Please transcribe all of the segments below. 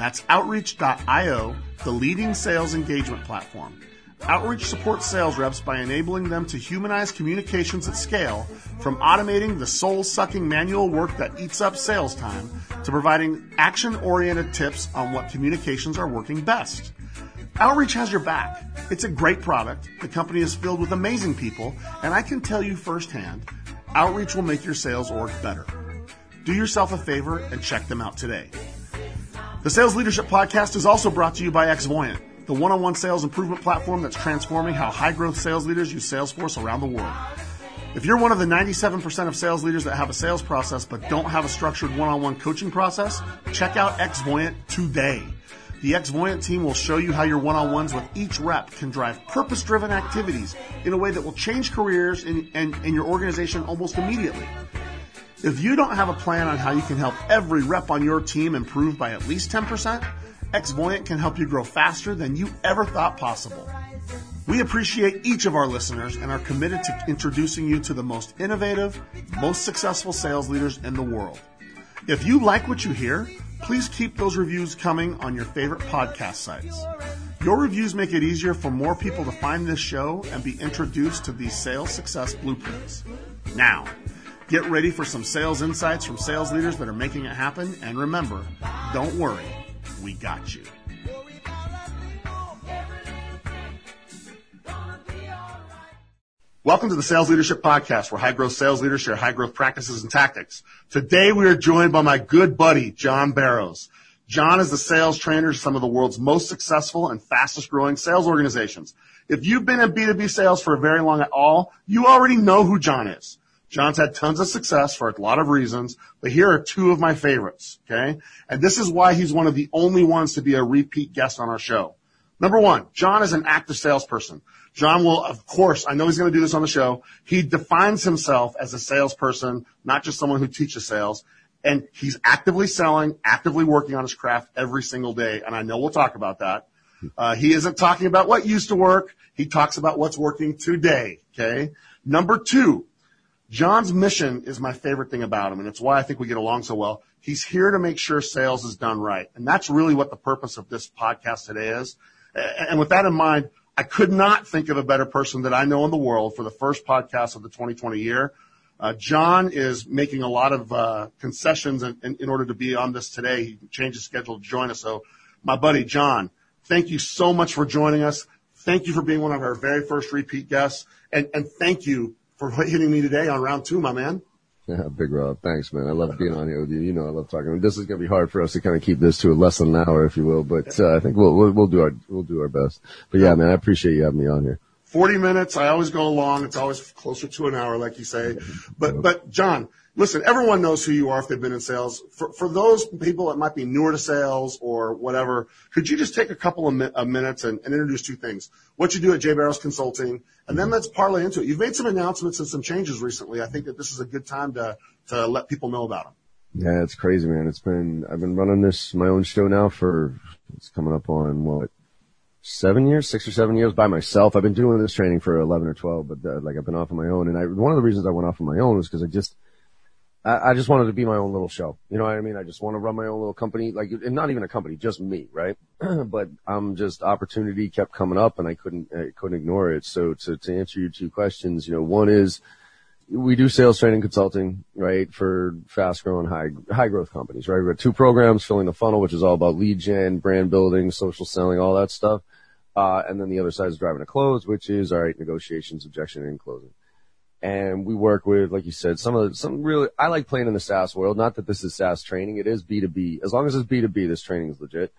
That's Outreach.io, the leading sales engagement platform. Outreach supports sales reps by enabling them to humanize communications at scale, from automating the soul sucking manual work that eats up sales time to providing action oriented tips on what communications are working best. Outreach has your back. It's a great product. The company is filled with amazing people, and I can tell you firsthand, Outreach will make your sales org better. Do yourself a favor and check them out today. The Sales Leadership Podcast is also brought to you by Xvoyant, the one-on-one sales improvement platform that's transforming how high-growth sales leaders use Salesforce around the world. If you're one of the 97% of sales leaders that have a sales process but don't have a structured one-on-one coaching process, check out Xvoyant today. The Xvoyant team will show you how your one-on-ones with each rep can drive purpose-driven activities in a way that will change careers in, in, in your organization almost immediately. If you don't have a plan on how you can help every rep on your team improve by at least 10%, Xvoyant can help you grow faster than you ever thought possible. We appreciate each of our listeners and are committed to introducing you to the most innovative, most successful sales leaders in the world. If you like what you hear, please keep those reviews coming on your favorite podcast sites. Your reviews make it easier for more people to find this show and be introduced to these sales success blueprints. Now, Get ready for some sales insights from sales leaders that are making it happen. And remember, don't worry, we got you. Welcome to the Sales Leadership Podcast, where high growth sales leaders share high growth practices and tactics. Today we are joined by my good buddy, John Barrows. John is the sales trainer to some of the world's most successful and fastest growing sales organizations. If you've been in B2B sales for very long at all, you already know who John is. John's had tons of success for a lot of reasons, but here are two of my favorites. Okay. And this is why he's one of the only ones to be a repeat guest on our show. Number one, John is an active salesperson. John will, of course, I know he's going to do this on the show. He defines himself as a salesperson, not just someone who teaches sales. And he's actively selling, actively working on his craft every single day. And I know we'll talk about that. Uh, he isn't talking about what used to work. He talks about what's working today. Okay. Number two, John's mission is my favorite thing about him, and it's why I think we get along so well. He's here to make sure sales is done right. And that's really what the purpose of this podcast today is. And with that in mind, I could not think of a better person that I know in the world for the first podcast of the 2020 year. Uh, John is making a lot of uh, concessions in, in, in, order to be on this today. He changed his schedule to join us. So, my buddy John, thank you so much for joining us. Thank you for being one of our very first repeat guests, and, and thank you for hitting me today on round two, my man. Yeah, Big Rob. Thanks, man. I love being on here with you. You know, I love talking. I mean, this is going to be hard for us to kind of keep this to a less than an hour, if you will, but uh, I think we'll, we'll, we'll do our, we'll do our best. But yeah, man, I appreciate you having me on here. 40 minutes. I always go long. It's always closer to an hour, like you say. But, but John, listen, everyone knows who you are if they've been in sales. For, for those people that might be newer to sales or whatever, could you just take a couple of, mi- of minutes and, and, introduce two things? What you do at J Barrows Consulting, and then let's parlay into it. You've made some announcements and some changes recently. I think that this is a good time to, to let people know about them. Yeah, it's crazy, man. It's been, I've been running this, my own show now for, it's coming up on what, seven years, six or seven years by myself. I've been doing this training for 11 or 12, but uh, like I've been off on my own. And I, one of the reasons I went off on my own was because I just, I, just wanted to be my own little show. You know what I mean? I just want to run my own little company, like, and not even a company, just me, right? but I'm just opportunity kept coming up and I couldn't, I couldn't ignore it. So to, to answer your two questions, you know, one is, we do sales training consulting, right, for fast growing, high, high growth companies, right? We've got two programs, filling the funnel, which is all about lead gen, brand building, social selling, all that stuff. Uh, and then the other side is driving a close, which is, all right, negotiations, objection, and closing and we work with, like you said, some of the, some really, I like playing in the SaaS world. Not that this is SaaS training. It is B2B. As long as it's B2B, this training is legit.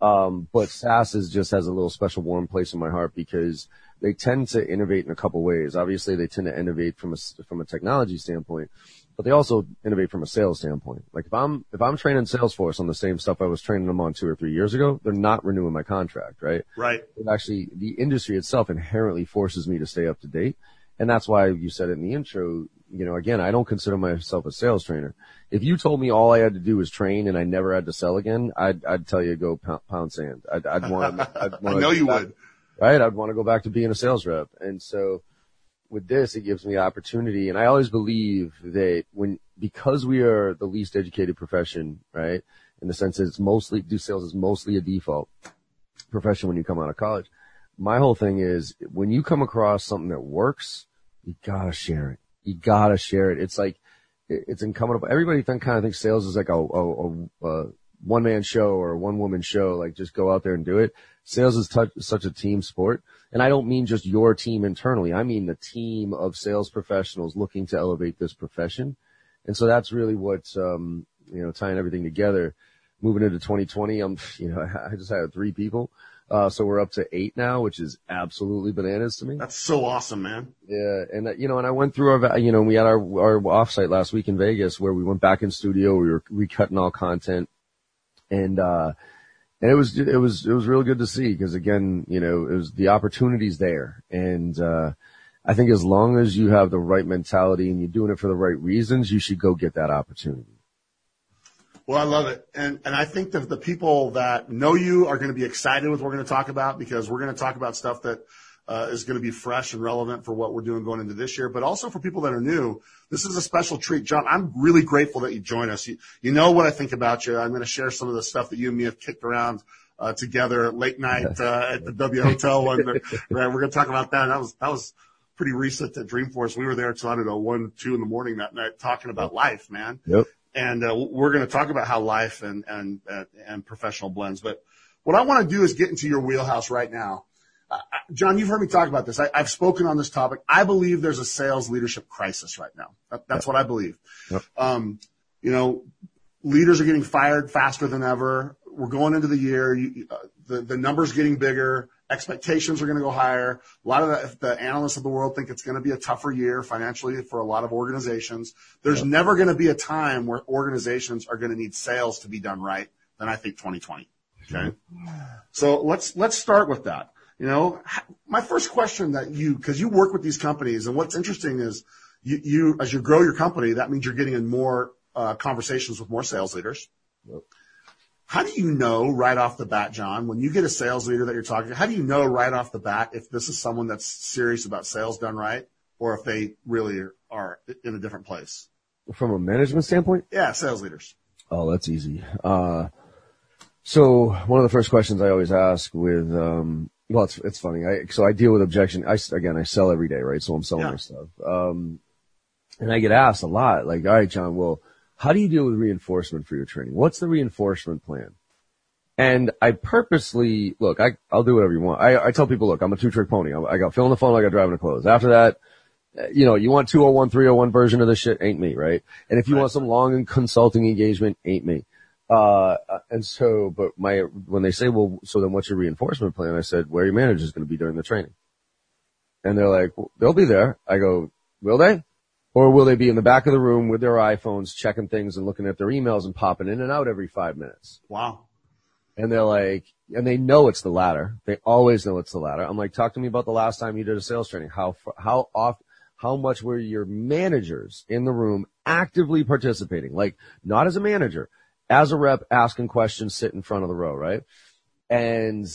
Um, but SaaS is just has a little special warm place in my heart because they tend to innovate in a couple ways. Obviously, they tend to innovate from a, from a technology standpoint, but they also innovate from a sales standpoint. Like if I'm, if I'm training Salesforce on the same stuff I was training them on two or three years ago, they're not renewing my contract, right? Right. It actually, the industry itself inherently forces me to stay up to date. And that's why you said it in the intro, you know, again, I don't consider myself a sales trainer. If you told me all I had to do was train and I never had to sell again, I'd, I'd tell you go pound, pound sand. I'd, I'd want to, I'd I know you would. right? I'd want to go back to being a sales rep. And so with this, it gives me opportunity. And I always believe that when, because we are the least educated profession, right? In the sense that it's mostly, do sales is mostly a default profession when you come out of college. My whole thing is when you come across something that works, you gotta share it. You gotta share it. It's like, it's incumbent everybody think, kind of thinks sales is like a, a, a, a one man show or a one woman show. Like just go out there and do it. Sales is touch, such a team sport. And I don't mean just your team internally. I mean the team of sales professionals looking to elevate this profession. And so that's really what, um, you know, tying everything together. Moving into 2020, I'm, you know, I just hired three people. Uh, so we're up to eight now, which is absolutely bananas to me. That's so awesome, man. Yeah, and uh, you know, and I went through our, you know, we had our our offsite last week in Vegas where we went back in studio, we were recutting all content, and uh, and it was it was it was real good to see because again, you know, it was the opportunities there, and uh, I think as long as you have the right mentality and you're doing it for the right reasons, you should go get that opportunity. Well, I love it. And, and I think that the people that know you are going to be excited with what we're going to talk about because we're going to talk about stuff that uh, is going to be fresh and relevant for what we're doing going into this year, but also for people that are new. This is a special treat. John, I'm really grateful that you join us. You, you know what I think about you. I'm going to share some of the stuff that you and me have kicked around uh, together late night uh, at the W Hotel. One, right, we're going to talk about that. That was that was pretty recent at Dreamforce. We were there till I don't know one, two in the morning that night talking about life, man Yep. And uh, we're going to talk about how life and and uh, and professional blends. But what I want to do is get into your wheelhouse right now, uh, John. You've heard me talk about this. I, I've spoken on this topic. I believe there's a sales leadership crisis right now. That, that's what I believe. Yep. Um, you know, leaders are getting fired faster than ever. We're going into the year. You, uh, the the numbers getting bigger. Expectations are going to go higher. A lot of the, the analysts of the world think it's going to be a tougher year financially for a lot of organizations. There's never going to be a time where organizations are going to need sales to be done right than I think 2020. Okay. So let's, let's start with that. You know, my first question that you, cause you work with these companies and what's interesting is you, you, as you grow your company, that means you're getting in more, uh, conversations with more sales leaders. Yep. How do you know right off the bat, John, when you get a sales leader that you're talking to, how do you know right off the bat if this is someone that's serious about sales done right or if they really are in a different place? From a management standpoint, Yeah, sales leaders. Oh, that's easy. Uh, so one of the first questions I always ask with, um, well, it's, it's funny. I, so I deal with objection. I, again, I sell every day, right? So I'm selling Yeah. my stuff. Um, and I get asked a lot, like, all right, John, well, how do you deal with reinforcement for your training? What's the reinforcement plan? And I purposely, look, I, I'll do whatever you want. I, I tell people, look, I'm a two trick pony. I, I got filling the phone, I got driving the close. After that, uh, you know, you want 201, 301 version of this shit, ain't me, right? And if you Right. want some long and consulting engagement, ain't me. Uh, and so, but my, when they say, well, so then what's your reinforcement plan? I said, where your manager's going to be during the training. And they're like, well, they'll be there. I go, will they? Or will they be in the back of the room with their iPhones checking things and looking at their emails and popping in and out every five minutes? Wow. And they're like, and they know it's the latter. They always know it's the latter. I'm like, talk to me about the last time you did a sales training. How, how off, how much were your managers in the room actively participating? Like, not as a manager, as a rep asking questions, sit in front of the row, right? And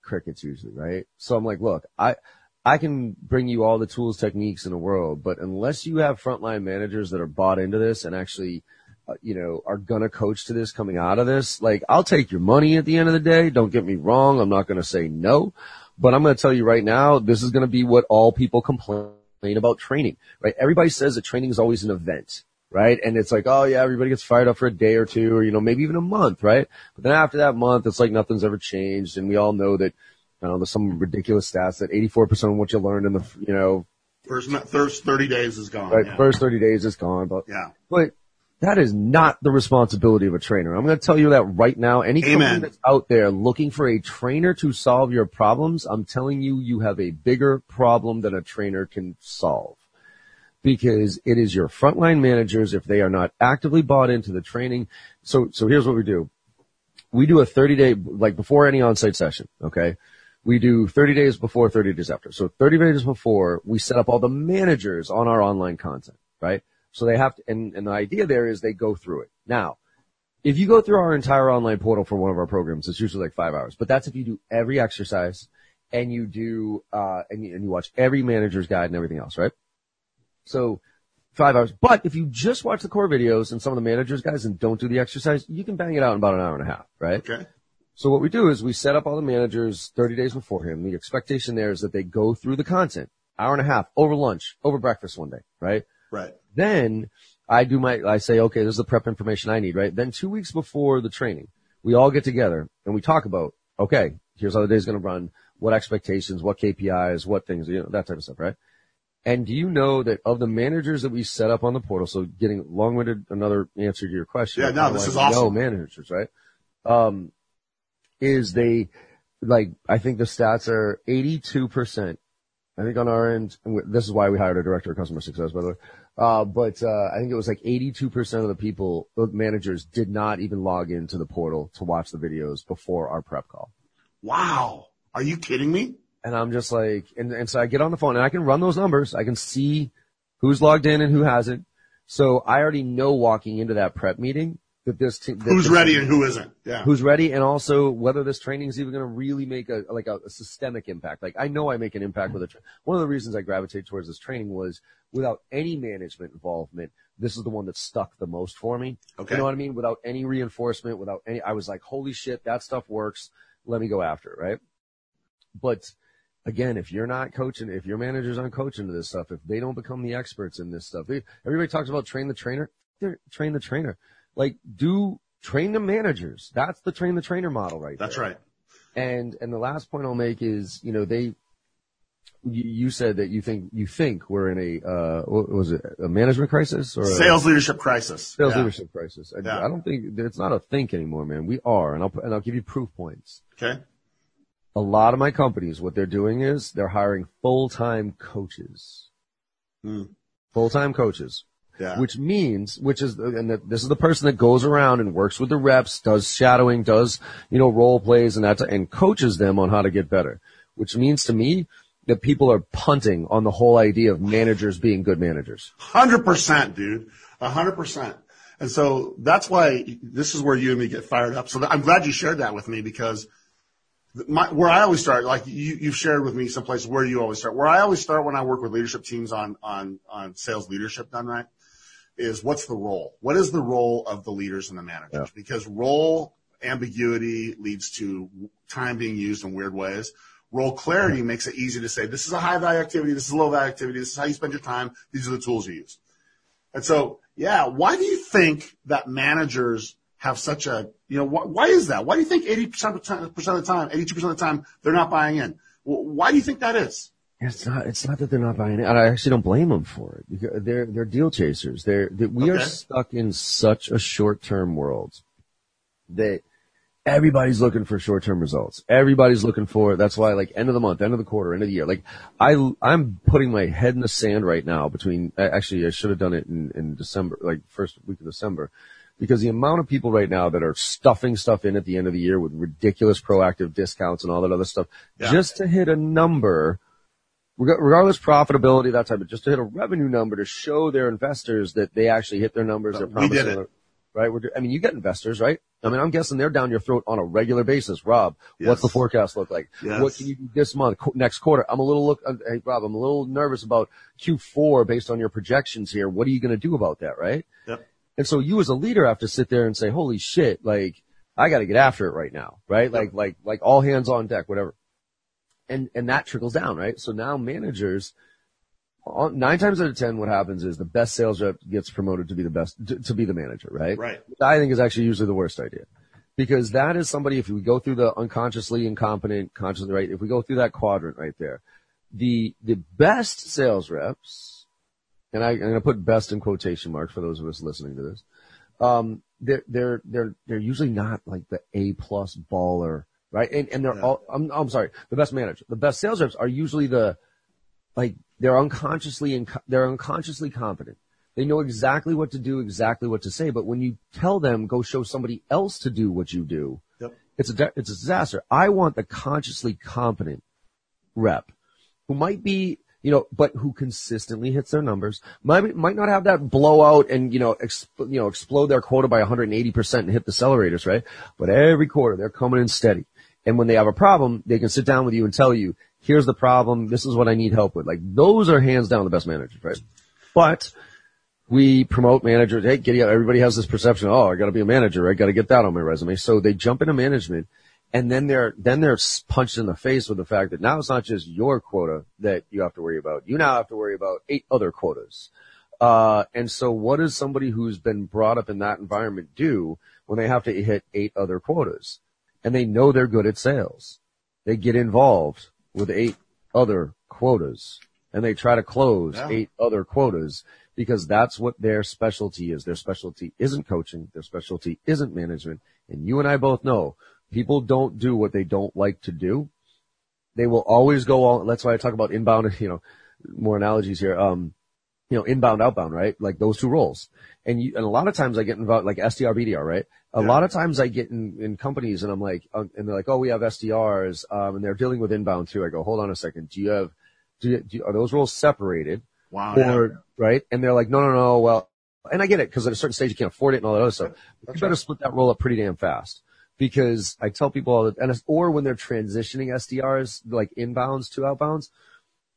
crickets usually, right? So I'm like, look, I, I can bring you all the tools, techniques in the world, but unless you have frontline managers that are bought into this and actually, uh, you know, are gonna coach to this coming out of this, like I'll take your money at the end of the day. Don't get me wrong. I'm not gonna say no, but I'm gonna tell you right now, this is gonna be what all people complain about training, right? Everybody says that training is always an event. Right. And it's like, oh yeah, everybody gets fired up for a day or two or, you know, maybe even a month. Right. But then after that month, it's like nothing's ever changed. And we all know that, know, there's some ridiculous stats that 84% of what you learned in the, you know, First, first 30 days is gone. right, Yeah. first 30 days is gone. But, yeah. but that is not the responsibility of a trainer. I'm going to tell you that right now. Any Amen. company that's out there looking for a trainer to solve your problems, I'm telling you, you have a bigger problem than a trainer can solve. because it is your frontline managers if they are not actively bought into the training. So, so here's what we do. We do a 30 day, like before any on-site session, okay? We do 30 days before, 30 days after. So 30 days before, we set up all the managers on our online content, right? So they have to, and, and the idea there is they go through it. Now, if you go through our entire online portal for one of our programs, it's usually like five hours, but that's if you do every exercise and you do, uh, and you, and you watch every manager's guide and everything else, right? So five hours. But if you just watch the core videos and some of the managers guys and don't do the exercise, you can bang it out in about an hour and a half, right? Okay. So what we do is we set up all the managers 30 days beforehand. The expectation there is that they go through the content, hour and a half, over lunch, over breakfast one day, right? Right. Then I do my, I say, okay, this is the prep information I need, right? Then two weeks before the training, we all get together and we talk about, okay, here's how the day's going to run, what expectations, what KPIs, what things, you know, that type of stuff, right? And do you know that of the managers that we set up on the portal, so getting long-winded, another answer to your question. Yeah, no, this is awesome. No managers, right? Um, Is they, like, I think the stats are 82%. I think on our end, this is why we hired a director of customer success, by the way. Uh, but, uh, I think it was like 82% of the people, the managers did not even log into the portal to watch the videos before our prep call. Wow. Are you kidding me? And I'm just like, and, and so I get on the phone and I can run those numbers. I can see who's logged in and who hasn't. So I already know walking into that prep meeting that this team, who's this ready and who isn't. Yeah. Who's ready and also whether this training is even going to really make a, like a, a, systemic impact. Like I know I make an impact with it. One of the reasons I gravitated towards this training was without any management involvement, this is the one that stuck the most for me. Okay. You know what I mean? Without any reinforcement, without any, I was like, holy shit, that stuff works. Let me go after it, right? But again, if you're not coaching, if your managers aren't coaching to this stuff, if they don't become the experts in this stuff, they, everybody talks about train the trainer, train the trainer. Like do train the managers. That's the train the trainer model right That's there. right. And, and the last point I'll make is, you know, they, you, you said that you think, you think we're in a, uh, what was it, a management crisis or a Sales leadership crisis. sales Yeah. leadership crisis? I, Yeah. I don't think, it's not a think anymore, man. We are, and I'll, and I'll give you proof points Okay. a lot of my companies, what they're doing is they're hiring full-time coaches. Hmm. Full-time coaches. Yeah. Which means, which is, and this is the person that goes around and works with the reps, does shadowing, does, you know, role plays and that, and coaches them on how to get better. Which means to me that people are punting on the whole idea of managers being good managers. Hundred percent, dude. A hundred percent. And so that's why this is where you and me get fired up. So I'm glad you shared that with me because my, where I always start, like you, you've shared with me some places where you always start. Where I always start when I work with leadership teams on, on, on sales leadership done right is what's the role? What is the role of the leaders and the managers? Yeah. Because role ambiguity leads to time being used in weird ways. Role clarity makes it easy to say, this is a high value activity. This is a low value activity. This is how you spend your time. These are the tools you use. And so, yeah, why do you think that managers have such a, you know, wh- why is that? Why do you think 80% of the time, percent of the time, 82% of the time, they're not buying in? Why do you think that is? It's not. It's not that they're not buying it. I actually don't blame them for it. They're they're deal chasers. They're, they, we are stuck in such a short term world that everybody's looking for short term results. Everybody's looking for. That's why, like end of the month, end of the quarter, end of the year. Like I I'm putting my head in the sand right now. Between actually, I should have done it in in December, like first week of December. Because the amount of people right now that are stuffing stuff in at the end of the year with ridiculous proactive discounts and all that other stuff, Yeah. just to hit a number, regardless profitability, that type of, just to hit a revenue number to show their investors that they actually hit their numbers. They're We did it. right? We're, I mean, you get investors, right? I mean, I'm guessing they're down your throat on a regular basis. Rob, Yes. what's the forecast look like? Yes. What can you do this month, qu- next quarter? I'm a little look, uh, hey, Rob, I'm a little nervous about Q4 based on your projections here. What are you going to do about that, right? Yep. And so you as a leader have to sit there and say, holy shit, like, I got to get after it right now, right? Like, like, like all hands on deck, whatever. And, and that trickles down, right? So now managers, nine times out of ten, what happens is the best sales rep gets promoted to be the best, to, to be the manager, right? Right. Which I think is actually usually the worst idea. Because that is somebody, if we go through the unconsciously incompetent, consciously right, if we go through that quadrant right there, the, the best sales reps, and I, I'm going to put best in quotation marks for those of us listening to this. Um, they're, they're, they're, they're usually not like the A plus baller, right? And, and they're Yeah. all, I'm, I'm sorry, the best manager, the best sales reps are usually the, like they're unconsciously inc- they're unconsciously competent. They know exactly what to do, exactly what to say. But when you tell them go show somebody else to do what you do, Yep. it's a it's a disaster. I want the consciously competent rep who might be you know, but who consistently hits their numbers. Might might not have that blowout and you know, exp- you know, explode their quota by 180 percent and hit the accelerators, right? But every quarter they're coming in steady. And when they have a problem, they can sit down with you and tell you, here's the problem. This is what I need help with. Like those are hands down the best managers, right? But we promote managers. Hey, up. Everybody has this perception. Oh, I got to be a manager. I got to get that on my resume. So they jump into management and then they're, then they're punched in the face with the fact that now it's not just your quota that you have to worry about. You now have to worry about eight other quotas. Uh, and so what does somebody who's been brought up in that environment do when they have to hit eight other quotas? And they know they're good at sales. They get involved with eight other quotas and they try to close Yeah. eight other quotas because that's what their specialty is. Their specialty isn't coaching. Their specialty isn't management. And you and I both know people don't do what they don't like to do. They will always go all, that's why I talk about inbound, you know, more analogies here. Um, you know, inbound, outbound, right? Like those two roles. And you, and a lot of times I get involved, like SDR, BDR, right? A Yeah. lot of times I get in, in companies and I'm like, uh, and they're like, oh, we have SDRs, um, and they're dealing with inbound too. I go, hold on a second. Do you have, do you, do you, are those roles separated? Wow. yeah. right? And they're like, no, no, no. Well, and I get it because at a certain stage you can't afford it and all that other stuff. You That's better right. split that role up pretty damn fast because I tell people all that, and it's, or when they're transitioning SDRs like inbounds to outbounds,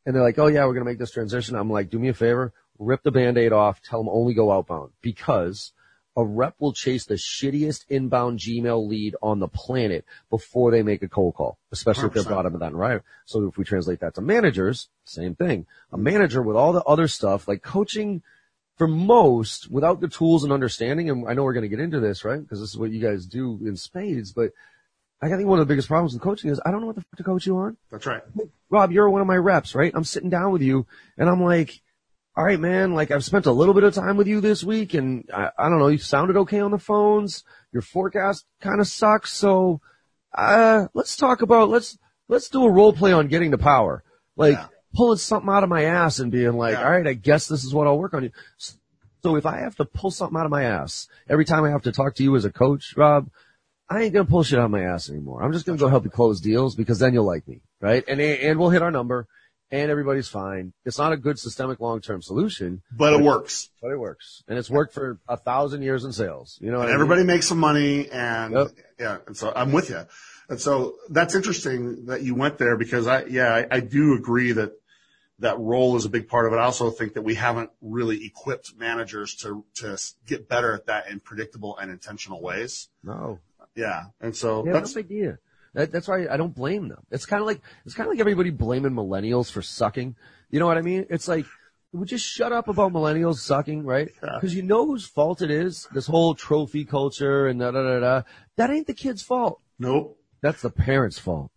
and they're like, oh yeah, we're gonna make this transition. I'm like, do me a favor, rip the band-aid off, tell them only go outbound because a rep will chase the shittiest inbound Gmail lead on the planet before they make a cold call, especially if they're 100%. up in that environment. So if we translate that to managers, same thing. A manager with all the other stuff, like coaching for most, without the tools and understanding, and I know we're going to get into this, right? Because this is what you guys do in spades, but I think one of the biggest problems with coaching is I don't know what the fuck to coach you on. That's right. Rob, you're one of my reps, right? I'm sitting down with you and I'm like, all right, man, like I've spent a little bit of time with you this week and I, I don't know, you sounded okay on the phones. Your forecast kind of sucks. So, uh, let's talk about, let's, let's do a role play on getting to power. Like Yeah. pulling something out of my ass and being like, Yeah. all right, I guess this is what I'll work on you. So if I have to pull something out of my ass every time I have to talk to you as a coach, Rob, I ain't gonna pull shit out of my ass anymore. I'm just gonna go help you close deals because then you'll like me, right? And and we'll hit our number, and everybody's fine. It's not a good systemic long term solution, But it works. but it works, and it's worked for a thousand years in sales. You know, And I mean? everybody makes some money and Yep. yeah, and so I'm with you. And so that's interesting that you went there because I, yeah, I, I do agree that that role is a big part of it. I also think that we haven't really equipped managers to, to get better at that in predictable and intentional ways. no, Yeah. And so yeah, that's, no idea. That, that's why I don't blame them. It's kind of like it's kind of like everybody blaming millennials for sucking. You know what I mean? It's like we just shut up about millennials sucking, right? Because you know whose fault it is. This whole trophy culture and da da da da. That ain't the kid's fault. nope, That's the parents' fault.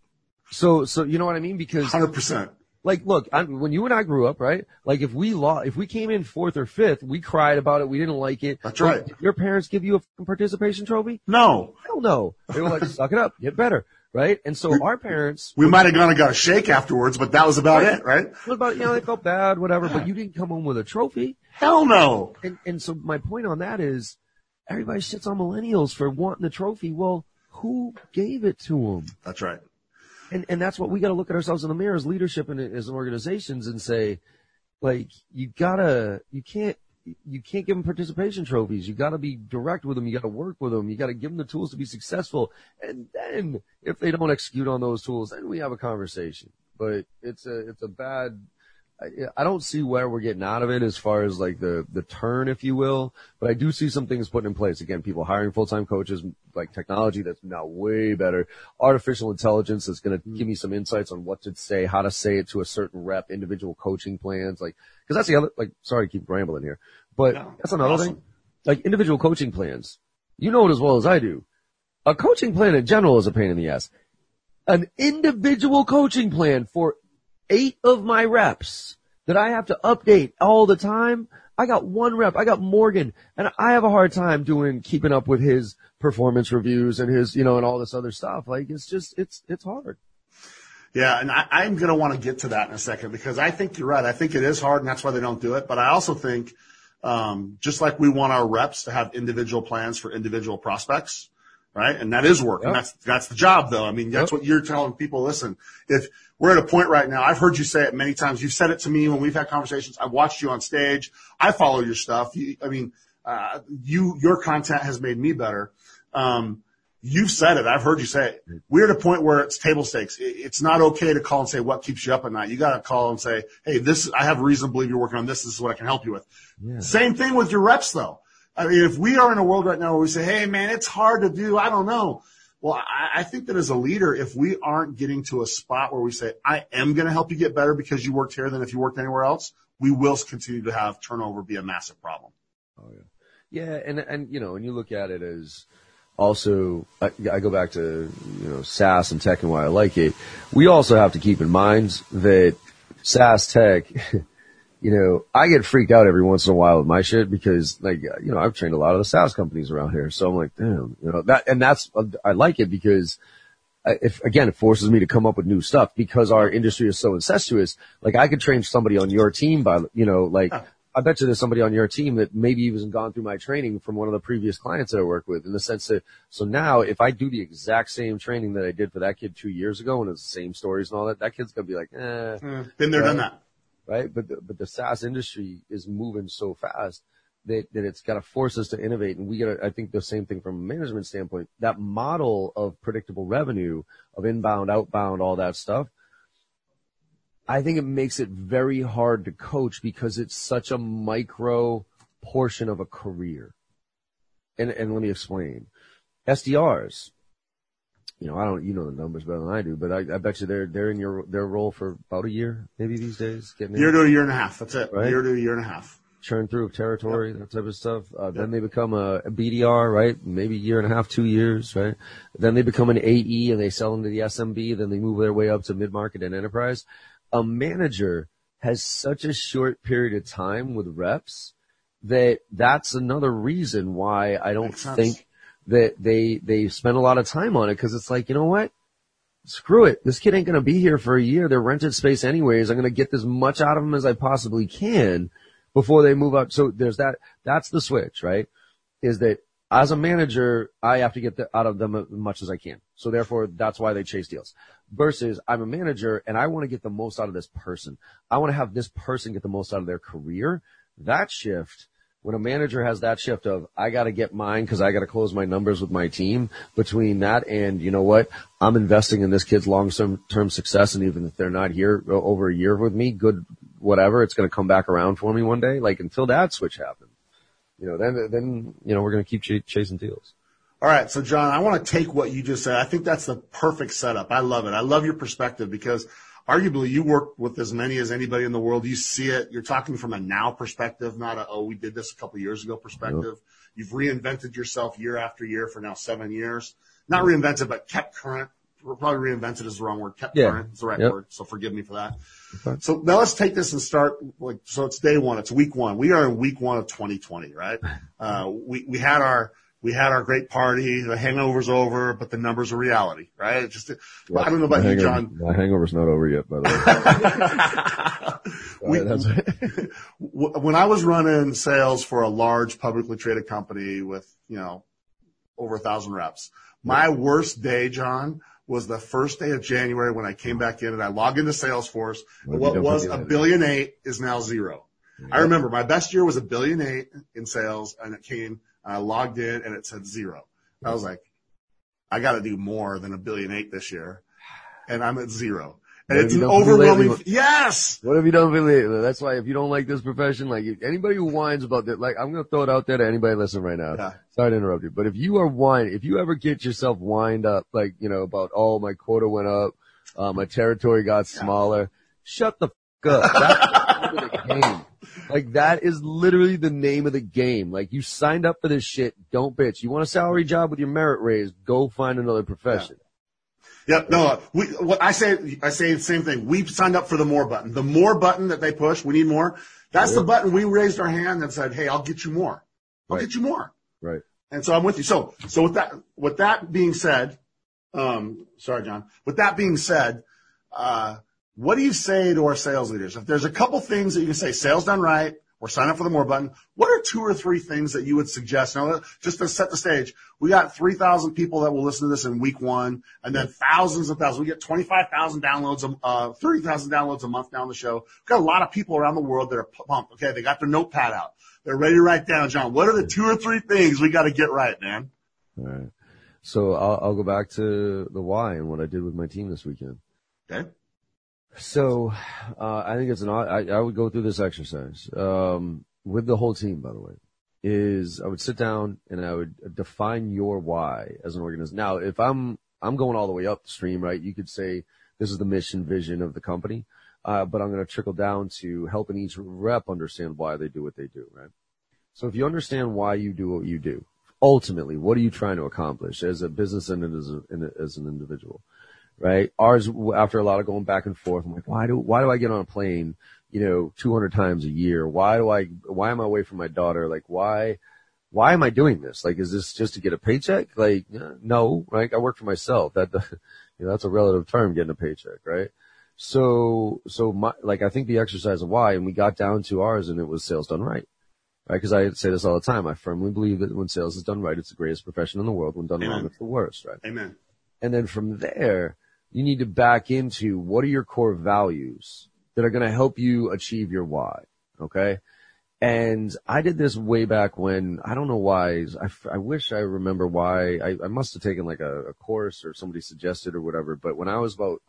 So, so you know what I mean? Because hundred percent. like, look, I, when you and I grew up, right? Like, if we lost, if we came in fourth or fifth, we cried about it. We didn't like it. That's Like, right. Did your parents give you a participation trophy? No, Hell no. They were like, suck it up, get better, right? And so our parents, we might have gone and got a shake afterwards, but that was about it, right? what about, you know, they felt bad, whatever, but you didn't come home with a trophy. Hell no. And, and so my point on that is everybody shits on millennials for wanting the trophy. Well, who gave it to them? That's right. And, and that's what we got to look at ourselves in the mirror as leadership and as organizations and say, like, you gotta, you can't, you can't give them participation trophies. You gotta be direct with them. You gotta work with them. You gotta give them the tools to be successful. And then if they don't execute on those tools, then we have a conversation. But it's a, it's a bad, I, I don't see where we're getting out of it as far as like the, the turn, if you will, but I do see some things put in place. Again, people hiring full-time coaches, like technology that's now way better, artificial intelligence that's going to hmm. give me some insights on what to say, how to say it to a certain rep, individual coaching plans, like, cause that's the other, like, sorry to keep rambling here, but No, that's another awesome. thing. Like individual coaching plans. You know it as well as I do. A coaching plan in general is a pain in the ass. An individual coaching plan for eight of my reps that I have to update all the time. I got one rep. I got Morgan and I have a hard time doing, keeping up with his performance reviews and his, you know, and all this other stuff. Like it's just, it's, it's hard. Yeah, and I, I'm going to want to get to that in a second because I think you're right. I think it is hard, and that's why they don't do it. But I also think, um, just like we want our reps to have individual plans for individual prospects, right? And that is work, yep. and that's that's the job, though. I mean, that's yep. what you're telling people. Listen, if we're at a point right now, I've heard you say it many times. You've said it to me when we've had conversations. I've watched you on stage. I follow your stuff. You, I mean, uh, you your content has made me better. Um, You've said it. I've heard you say it. We're at a point where it's table stakes. It's not okay to call and say what keeps you up at night. You got to call and say, "Hey, this I have reason to believe you're working on this. This is what I can help you with." Yeah. Same thing with your reps, though. I mean, if we are in a world right now where we say, "Hey, man, it's hard to do," I don't know. Well, I, I think that as a leader, if we aren't getting to a spot where we say, "I am going to help you get better because you worked here than if you worked anywhere else," we will continue to have turnover be a massive problem. Oh yeah, yeah, and and you know, and you look at it as also, I, I, go back to, you know, SaaS and tech and why I like it. We also have to keep in mind that SaaS tech, you know, I get freaked out every once in a while with my shit because like, you know, I've trained a lot of the SaaS companies around here. So I'm like, damn, you know, that, and that's, I like it because if again, it forces me to come up with new stuff because our industry is so incestuous. Like I could train somebody on your team by, you know, like I bet you there's somebody on your team that maybe even gone through my training from one of the previous clients that I work with in the sense that, so now if I do the exact same training that I did for that kid two years ago and it's the same stories and all that, that kid's going to be like, eh. Mm, been there, done that. Right. But the, but the SaaS industry is moving so fast that, that it's got to force us to innovate. And we got to, I think the same thing from a management standpoint, that model of predictable revenue of inbound, outbound, all that stuff I think it makes it very hard to coach because it's such a micro portion of a career. And, and let me explain. SDRs, you know, I don't, you know the numbers better than I do, but I, I bet you they're, they're in your, their role for about a year, maybe these days. Getting year in. to a year and a half. That's it. Right? Year to a year and a half. Churn through of territory, yep. that type of stuff. Uh, yep. Then they become a, a, BDR, right? Maybe a year and a half, two years, right? Then they become an AE and they sell into the SMB. Then they move their way up to mid market and enterprise a manager has such a short period of time with reps that that's another reason why I don't think that they, they spend a lot of time on it. Cause it's like, you know what? Screw it. This kid ain't going to be here for a year. They're rented space anyways. I'm going to get as much out of them as I possibly can before they move up. So there's that. That's the switch, right? Is that as a manager, I have to get the, out of them as much as I can. So therefore, that's why they chase deals. Versus I'm a manager and I want to get the most out of this person. I want to have this person get the most out of their career. That shift, when a manager has that shift of, I got to get mine because I got to close my numbers with my team between that and, you know what, I'm investing in this kid's long-term success. And even if they're not here uh, over a year with me, good, whatever, it's going to come back around for me one day. Like until that switch happens you know, then, then, you know, we're going to keep ch- chasing deals. All right. So John, I want to take what you just said. I think that's the perfect setup. I love it. I love your perspective because arguably you work with as many as anybody in the world. You see it. You're talking from a now perspective, not a, oh, we did this a couple years ago perspective. Yep. You've reinvented yourself year after year for now seven years. Not yep. reinvented, but kept current. Probably reinvented is the wrong word. Kept yeah. current is the right yep. word. So forgive me for that. Okay. So now let's take this and start like, so it's day one. It's week one. We are in week one of 2020, right? Uh, we, we had our, we had our great party. The hangover's over, but the numbers are reality, right? It just, well, I don't know about you, John. My hangover's not over yet, by the way. we, when I was running sales for a large publicly traded company with, you know, over a thousand reps, my worst day, John, was the first day of January when I came back in and I logged into Salesforce. And what was a billion eight is now zero. Yep. I remember my best year was a billion eight in sales and it came, I logged in and it said zero. I was like, I got to do more than a billion eight this year. And I'm at zero. And it's an overwhelming, yes! What have you done lately? That's why if you don't like this profession, like anybody who whines about that, like I'm going to throw it out there to anybody listening right now. Yeah. Sorry to interrupt you, but if you are whining, if you ever get yourself whined up, like, you know, about, oh, my quota went up, uh, my territory got smaller, yeah. shut the fuck up. That's the game. Like that is literally the name of the game. Like you signed up for this shit, don't bitch. You want a salary job with your merit raise, go find another profession. Yeah. Yep. No, we, what I say, I say the same thing. We signed up for the more button. The more button that they push, we need more. That's the button we raised our hand and said, Hey, I'll get you more. I'll right. get you more. Right. And so I'm with you. So, so with that, with that being said, um, sorry, John, with that being said, uh, what do you say to our sales leaders? If there's a couple things that you can say, sales done right, or sign up for the more button. What are two or three things that you would suggest? Now, just to set the stage, we got 3,000 people that will listen to this in week one and then thousands of thousands. We get 25,000 downloads, uh, 30,000 downloads a month down the show. We've got a lot of people around the world that are pumped. Okay. They got their notepad out. They're ready to write down, John. What are the two or three things we got to get right, man? All right. So I'll, I'll go back to the why and what I did with my team this weekend. Okay. So, uh, I think it's an, I, I would go through this exercise, um, with the whole team, by the way, is I would sit down and I would define your why as an organization. Now, if I'm, I'm going all the way up the stream, right? You could say this is the mission vision of the company. Uh, but I'm going to trickle down to helping each rep understand why they do what they do, right? So if you understand why you do what you do, ultimately, what are you trying to accomplish as a business and as, a, as an individual? Right? Ours, after a lot of going back and forth, I'm like, why do, why do I get on a plane, you know, 200 times a year? Why do I, why am I away from my daughter? Like, why, why am I doing this? Like, is this just to get a paycheck? Like, no, right? I work for myself. That, you know, that's a relative term, getting a paycheck, right? So, so my, like, I think the exercise of why, and we got down to ours and it was sales done right. Right? Cause I say this all the time. I firmly believe that when sales is done right, it's the greatest profession in the world. When done Amen. wrong, it's the worst, right? Amen. And then from there, you need to back into what are your core values that are going to help you achieve your why. Okay. And I did this way back when, I don't know why, I, I wish I remember why, I, I must have taken like a, a course or somebody suggested or whatever, but when I was about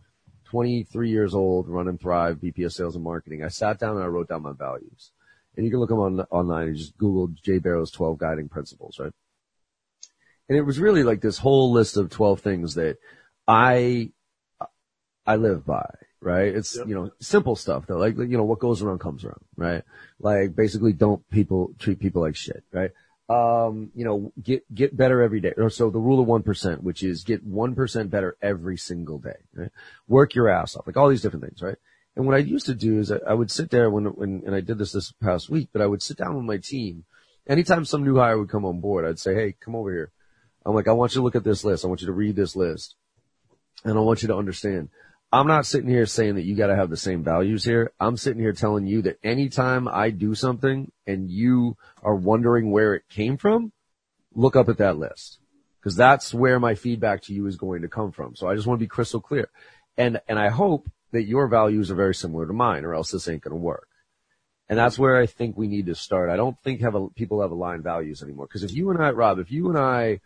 23 years old, run and Thrive, BPS Sales and Marketing, I sat down and I wrote down my values. And you can look them on online just Google J Barrows 12 guiding principles, right? And it was really like this whole list of 12 things that I I live by, right? It's, yep. you know, simple stuff though, like, you know, what goes around comes around, right? Like basically don't people treat people like shit, right? Um, you know, get, get better every day. So the rule of 1%, which is get 1% better every single day, right? Work your ass off, like all these different things, right? And what I used to do is I, I would sit there when, when, and I did this this past week, but I would sit down with my team. Anytime some new hire would come on board, I'd say, Hey, come over here. I'm like, I want you to look at this list. I want you to read this list and I want you to understand I'm not sitting here saying that you got to have the same values here. I'm sitting here telling you that anytime I do something and you are wondering where it came from, look up at that list because that's where my feedback to you is going to come from. So I just want to be crystal clear. And, and I hope that your values are very similar to mine or else this ain't going to work. And that's where I think we need to start. I don't think have a, people have aligned values anymore. Cause if you and I, Rob, if you and I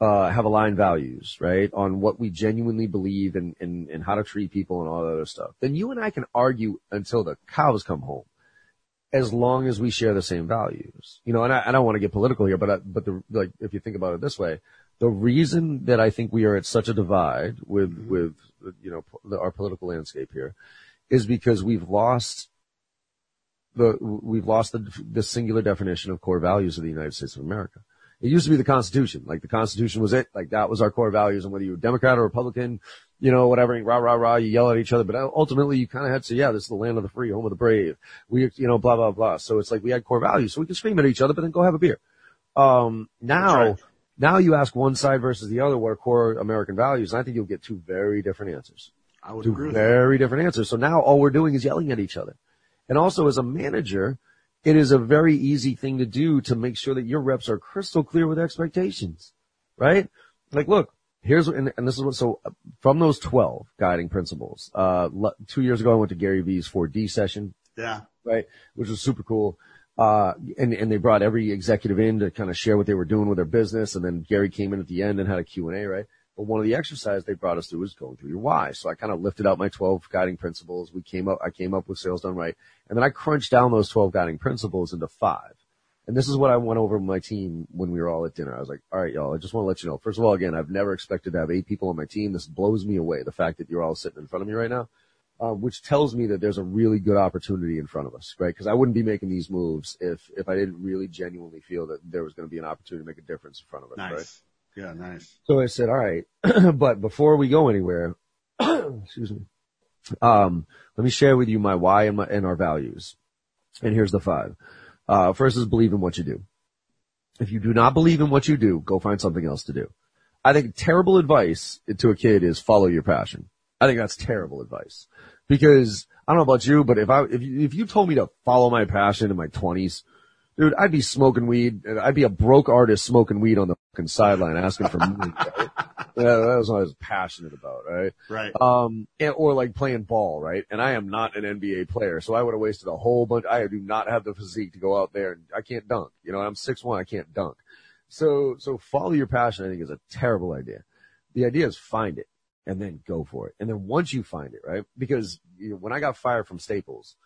uh, have aligned values, right, on what we genuinely believe and, and, and how to treat people and all that other stuff, then you and I can argue until the cows come home as long as we share the same values. You know, and I, I don't want to get political here, but, I, but the, like, if you think about it this way, the reason that I think we are at such a divide with, mm-hmm. with, you know, the, our political landscape here is because we've lost the, we've lost the, the singular definition of core values of the United States of America. It used to be the Constitution. Like the Constitution was it. Like that was our core values. And whether you were Democrat or Republican, you know, whatever, rah, rah, rah, you yell at each other. But ultimately you kind of had to say, yeah, this is the land of the free, home of the brave. We, you know, blah, blah, blah. So it's like we had core values. So we could scream at each other, but then go have a beer. Um, now, right. now you ask one side versus the other what are core American values. And I think you'll get two very different answers. I would two agree. Very different answers. So now all we're doing is yelling at each other. And also as a manager, it is a very easy thing to do to make sure that your reps are crystal clear with expectations, right? Like, look, here's what, and, and this is what, so from those 12 guiding principles, uh, two years ago I went to Gary Vee's 4D session. Yeah. Right. Which was super cool. Uh, and, and they brought every executive in to kind of share what they were doing with their business. And then Gary came in at the end and had a Q&A, right? But one of the exercises they brought us through was going through your why. So I kind of lifted out my 12 guiding principles. We came up, I came up with sales done right. And then I crunched down those 12 guiding principles into five. And this is what I went over with my team when we were all at dinner. I was like, all right, y'all, I just want to let you know. First of all, again, I've never expected to have eight people on my team. This blows me away. The fact that you're all sitting in front of me right now. Um, which tells me that there's a really good opportunity in front of us, right? Because I wouldn't be making these moves if if I didn't really genuinely feel that there was going to be an opportunity to make a difference in front of us, nice. right? Yeah, nice. So I said, all right, but before we go anywhere, excuse me, um, let me share with you my why and my, and our values. And here's the five. Uh, first is believe in what you do. If you do not believe in what you do, go find something else to do. I think terrible advice to a kid is follow your passion. I think that's terrible advice because I don't know about you, but if I, if you, if you told me to follow my passion in my twenties, dude, I'd be smoking weed. I'd be a broke artist smoking weed on the sideline asking for money. Right? Yeah, that was what I was passionate about, right? Right. Um, and, or like playing ball, right? And I am not an NBA player, so I would have wasted a whole bunch. I do not have the physique to go out there and I can't dunk. You know, I'm six one, I can't dunk. So, so follow your passion, I think is a terrible idea. The idea is find it and then go for it. And then once you find it, right? Because you know, when I got fired from Staples,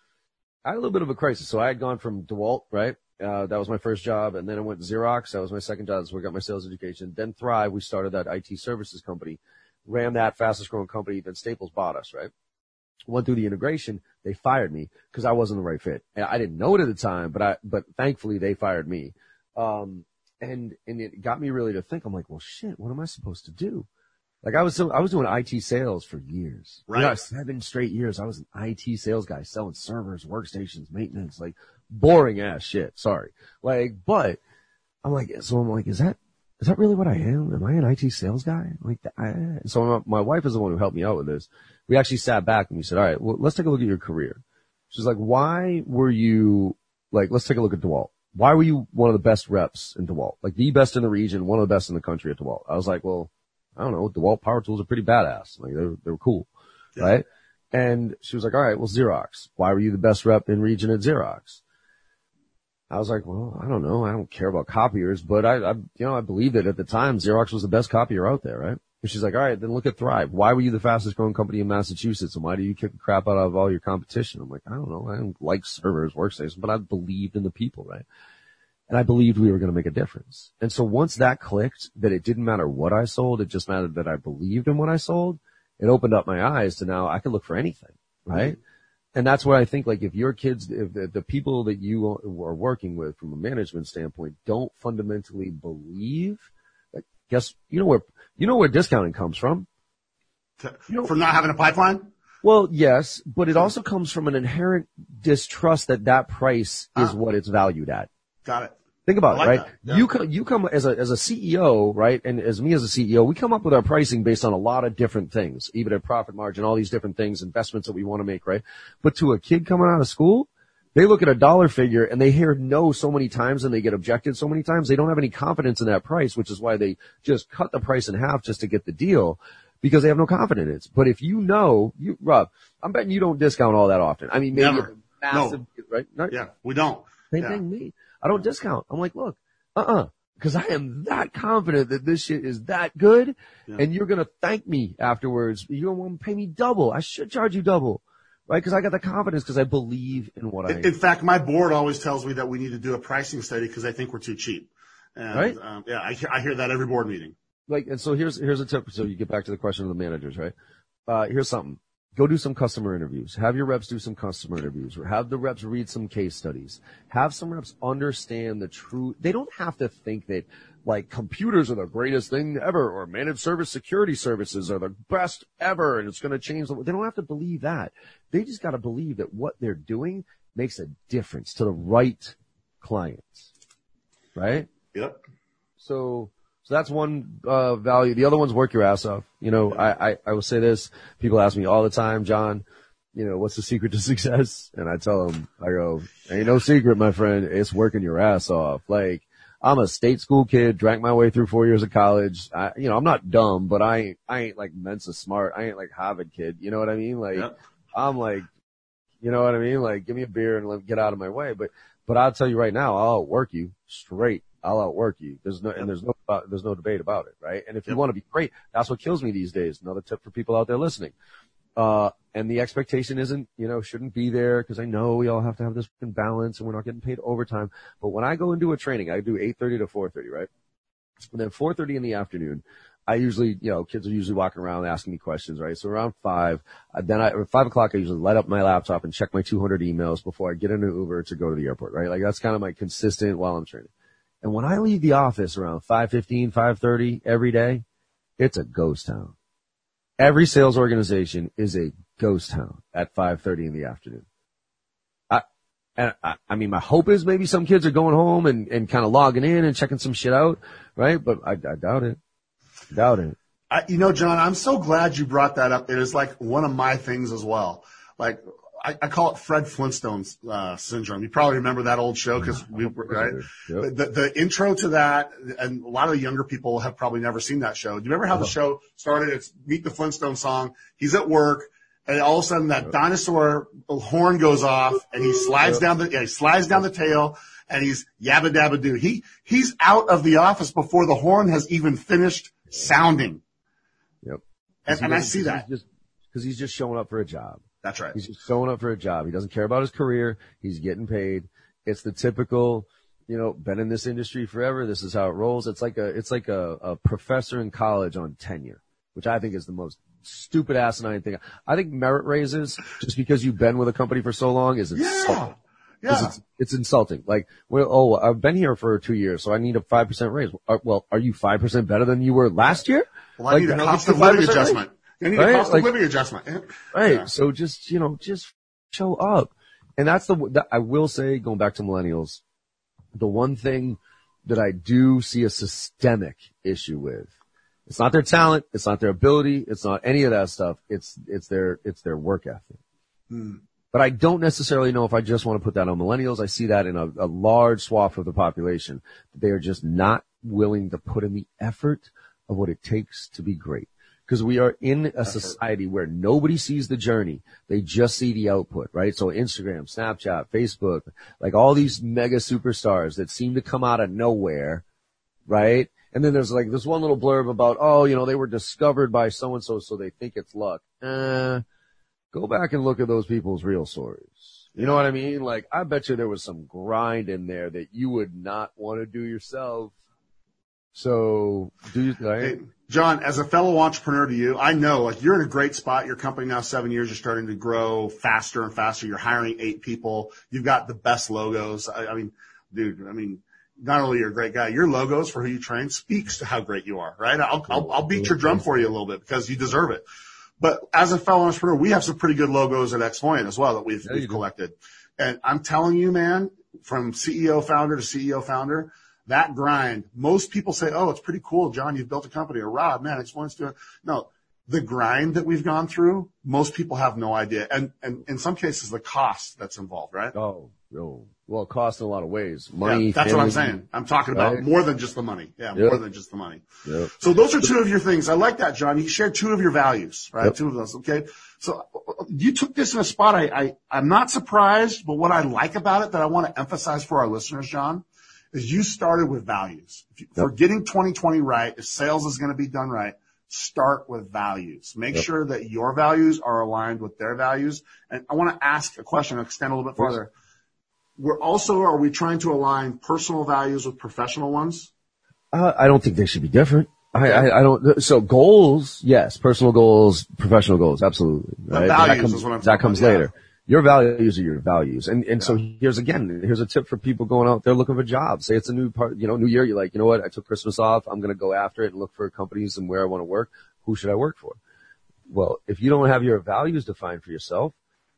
I had a little bit of a crisis. So I had gone from DeWalt, right? Uh, that was my first job. And then I went to Xerox. That was my second job. That's where I got my sales education. Then Thrive. We started that IT services company, ran that fastest growing company. Then Staples bought us, right? Went through the integration. They fired me because I wasn't the right fit. And I didn't know it at the time, but I, but thankfully they fired me. Um, and, and it got me really to think. I'm like, well, shit, what am I supposed to do? Like I was, I was doing IT sales for years. Right. You know, seven straight years. I was an IT sales guy selling servers, workstations, maintenance, like boring ass shit. Sorry. Like, but I'm like, so I'm like, is that, is that really what I am? Am I an IT sales guy? Like, I, so my, my wife is the one who helped me out with this. We actually sat back and we said, all right, well, let's take a look at your career. She's like, why were you like, let's take a look at DeWalt. Why were you one of the best reps in DeWalt? Like the best in the region, one of the best in the country at DeWalt. I was like, well, I don't know, DeWalt power tools are pretty badass. Like they were, they were cool. Yeah. Right. And she was like, all right, well, Xerox. Why were you the best rep in region at Xerox? I was like, well, I don't know. I don't care about copiers, but I, I, you know, I believe that at the time Xerox was the best copier out there, right? And she's like, all right, then look at Thrive. Why were you the fastest growing company in Massachusetts? And why do you kick the crap out of all your competition? I'm like, I don't know. I don't like servers, workstations, but I believed in the people, right? And I believed we were going to make a difference. And so once that clicked, that it didn't matter what I sold, it just mattered that I believed in what I sold, it opened up my eyes to now I can look for anything, right? Mm-hmm. And that's why I think like if your kids, if the, the people that you are working with from a management standpoint don't fundamentally believe, like, guess, you know where, you know where discounting comes from. To- You know- from not having a pipeline? Well, yes, but it also comes from an inherent distrust that that price is Ah. what it's valued at. Got it. Think about I it, right? You come, you come as a, as a CEO, right? And as me as a CEO, we come up with our pricing based on a lot of different things, even at profit margin, all these different things, investments that we want to make, right? But to a kid coming out of school, they look at a dollar figure and they hear no so many times and they get objected so many times. They don't have any confidence in that price, which is why they just cut the price in half just to get the deal because they have no confidence in it. But if you know, you, Rob, I'm betting you don't discount all that often. I mean, maybe Never. a massive, right? Not, Yeah, we don't. same Yeah. thing, me. I don't discount. I'm like, look, uh-uh. Cause I am that confident that this shit is that good Yeah. and you're going to thank me afterwards. You're going to want to pay me double. I should charge you double. Right? Cause I got the confidence cause I believe in what I, In, in fact, my board always tells me that we need to do a pricing study because they think we're too cheap. And, Right. Um, yeah, I hear, I hear that every board meeting. like, and so here's, here's a tip. So you get back to the question of the managers, right? Uh, here's something. Go do some customer interviews. Have your reps do some customer interviews or have the reps read some case studies. Have some reps understand the true, they don't have to think that like computers are the greatest thing ever or managed service security services are the best ever and it's going to change the, they don't have to believe that. They just got to believe that what they're doing makes a difference to the right clients. Right? Yep. So, so that's one uh, value. The other one's work your ass off. You know, I, I I will say this. People ask me all the time, John. You know, what's the secret to success? And I tell them, I go, ain't no secret, my friend. It's working your ass off. Like, I'm a state school kid, drank my way through four years of college. I, you know, I'm not dumb, but I ain't, I ain't like Mensa smart. I ain't like Harvard kid. You know what I mean? Like, Yep. I'm like, you know what I mean? Like, give me a beer and let me get out of my way. But, but I'll tell you right now, I'll outwork you straight. I'll outwork you. There's no, and there's no, uh, there's no debate about it, right? And if you Yep. want to be great, that's what kills me these days. Another tip for people out there listening. Uh, and the expectation isn't, you know, shouldn't be there because I know we all have to have this balance and we're not getting paid overtime. But when I go and do a training, I do 8.30 to 4.30, right? And then 4.30 in the afternoon, I usually, you know, kids are usually walking around asking me questions, right? So around five, uh, then I, five o'clock, I usually light up my laptop and check my 200 emails before I get in an Uber to go to the airport, right? Like that's kind of my consistent while I'm training. And when I leave the office around 5.15, 5.30 every day, it's a ghost town. Every sales organization is a ghost town at 5.30 in the afternoon. I, and I, I mean, my hope is maybe some kids are going home and, and kind of logging in and checking some shit out, right? But I, I doubt it. Doubt it. I, you know, John, I'm so glad you brought that up. It is like one of my things as well. Like I, I call it Fred Flintstone uh, syndrome. You probably remember that old show because we were right. Yep. The, the intro to that, and a lot of the younger people have probably never seen that show. Do you remember how the uh-huh. show started? It's Meet the Flintstone song. He's at work, and all of a sudden that dinosaur horn goes off, and he slides down the yeah, he slides down the tail, and he's yabba dabba doo. He he's out of the office before the horn has even finished sounding. Yep. And, and I see that because he's just showing up for a job. That's right. He's just showing up for a job. He doesn't care about his career. He's getting paid. It's the typical, you know, been in this industry forever. This is how it rolls. It's like a, it's like a, a professor in college on tenure, which I think is the most stupid asinine thing. I think merit raises just because you've been with a company for so long is insulting. Yeah. Yeah. It's, it's, insulting. Like, well, oh, I've been here for two years, so I need a 5% raise. Uh, well, are you 5% better than you were last year? Well, I like, need a cost of living adjustment. Raise? You need right? a cost like, of living adjustment. Right. Yeah. So just, you know, just show up. And that's the, that I will say, going back to millennials, the one thing that I do see a systemic issue with, it's not their talent, it's not their ability, it's not any of that stuff. It's, it's their, it's their work ethic. Hmm. But I don't necessarily know if I just want to put that on millennials. I see that in a, a large swath of the population. They are just not willing to put in the effort of what it takes to be great because we are in a society where nobody sees the journey. They just see the output, right? So Instagram, Snapchat, Facebook, like all these mega superstars that seem to come out of nowhere, right? And then there's like this one little blurb about, oh, you know, they were discovered by so and so, so they think it's luck. Uh, go back and look at those people's real stories. You know what I mean? Like, I bet you there was some grind in there that you would not want to do yourself. So, do you, right? John, as a fellow entrepreneur to you, I know like you're in a great spot. Your company now seven years, you're starting to grow faster and faster. You're hiring eight people. You've got the best logos. I, I mean, dude, I mean, not only you're a great guy, your logos for who you train speaks to how great you are, right? I'll, I'll, I'll beat your drum for you a little bit because you deserve it. But as a fellow entrepreneur, we have some pretty good logos at Xvoyant as well that we've, we've collected. And I'm telling you, man, from CEO founder to CEO founder, that grind, most people say, oh, it's pretty cool, John, you've built a company, or Rob, man, it's to doing. No, the grind that we've gone through, most people have no idea. And, and in some cases, the cost that's involved, right? Oh, oh. Well, it costs in a lot of ways. Money. Yeah, that's family, what I'm saying. I'm talking about right? more than just the money. Yeah, yep. more than just the money. Yep. So those are two of your things. I like that, John. You shared two of your values, right? Yep. Two of those. Okay. So you took this in a spot. I, I, I'm not surprised, but what I like about it that I want to emphasize for our listeners, John, is you started with values. You, yep. For getting 2020 right, if sales is going to be done right, start with values. Make sure that your values are aligned with their values. And I want to ask a question, extend a little bit further. We're also, are we trying to align personal values with professional ones? Uh, I don't think they should be different. I, I, I, don't. So goals, yes, personal goals, professional goals, absolutely. Right? Values that comes, is what I'm that comes about, later. Yeah your values are your values. And, and yeah. so here's again, here's a tip for people going out there looking for jobs. Say it's a new part, you know, new year. You're like, you know what? I took Christmas off. I'm going to go after it and look for companies and where I want to work. Who should I work for? Well, if you don't have your values defined for yourself,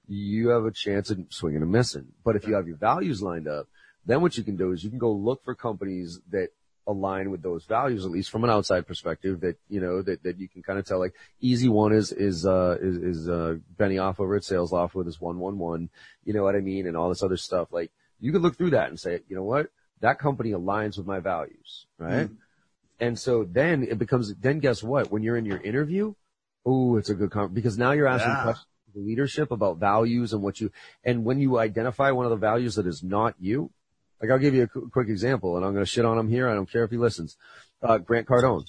you have a chance of swinging and missing. But if you have your values lined up, then what you can do is you can go look for companies that align with those values, at least from an outside perspective that, you know, that, that you can kind of tell like easy one is, is, uh, is, is, uh, Benioff over at SalesLoft with his 111, you know what I mean? And all this other stuff. Like you could look through that and say, you know what? That company aligns with my values, right? Mm. And so then it becomes, then guess what? When you're in your interview, oh, it's a good con because now you're asking yeah. questions leadership about values and what you, and when you identify one of the values that is not you, like I'll give you a quick example, and I'm going to shit on him here. I don't care if he listens. Uh, Grant Cardone.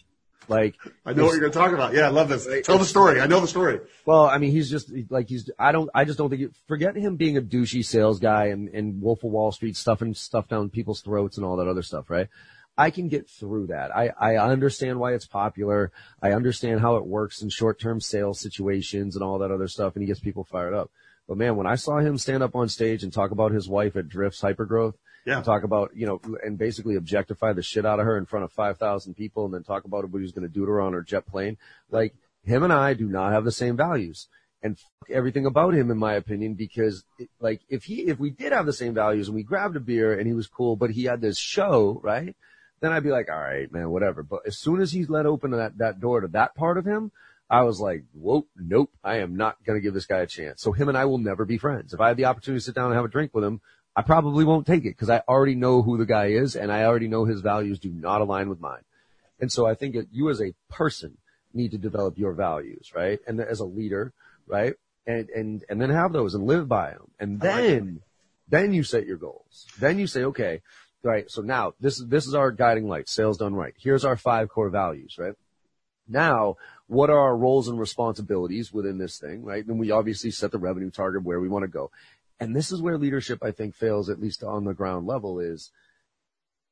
Like I know what you're going to talk about. Yeah, I love this. Tell the story. I know the story. Well, I mean, he's just like he's. I don't. I just don't think. forget him being a douchey sales guy and, and Wolf of Wall Street stuffing stuff down people's throats and all that other stuff, right? I can get through that. I, I understand why it's popular. I understand how it works in short-term sales situations and all that other stuff, and he gets people fired up. But man, when I saw him stand up on stage and talk about his wife at Drift's Hypergrowth, yeah. Talk about, you know, and basically objectify the shit out of her in front of 5,000 people and then talk about what he was going to do to her on her jet plane. Like, him and I do not have the same values and everything about him, in my opinion, because it, like, if he, if we did have the same values and we grabbed a beer and he was cool, but he had this show, right? Then I'd be like, all right, man, whatever. But as soon as he's let open that, that door to that part of him, I was like, whoa, nope, I am not going to give this guy a chance. So him and I will never be friends. If I have the opportunity to sit down and have a drink with him, I probably won't take it because I already know who the guy is and I already know his values do not align with mine. And so I think that you as a person need to develop your values, right? And as a leader, right? And, and, and then have those and live by them. And then, then you set your goals. Then you say, okay, right. So now this is, this is our guiding light, sales done right. Here's our five core values, right? Now, what are our roles and responsibilities within this thing, right? And we obviously set the revenue target where we want to go. And this is where leadership, I think, fails, at least on the ground level, is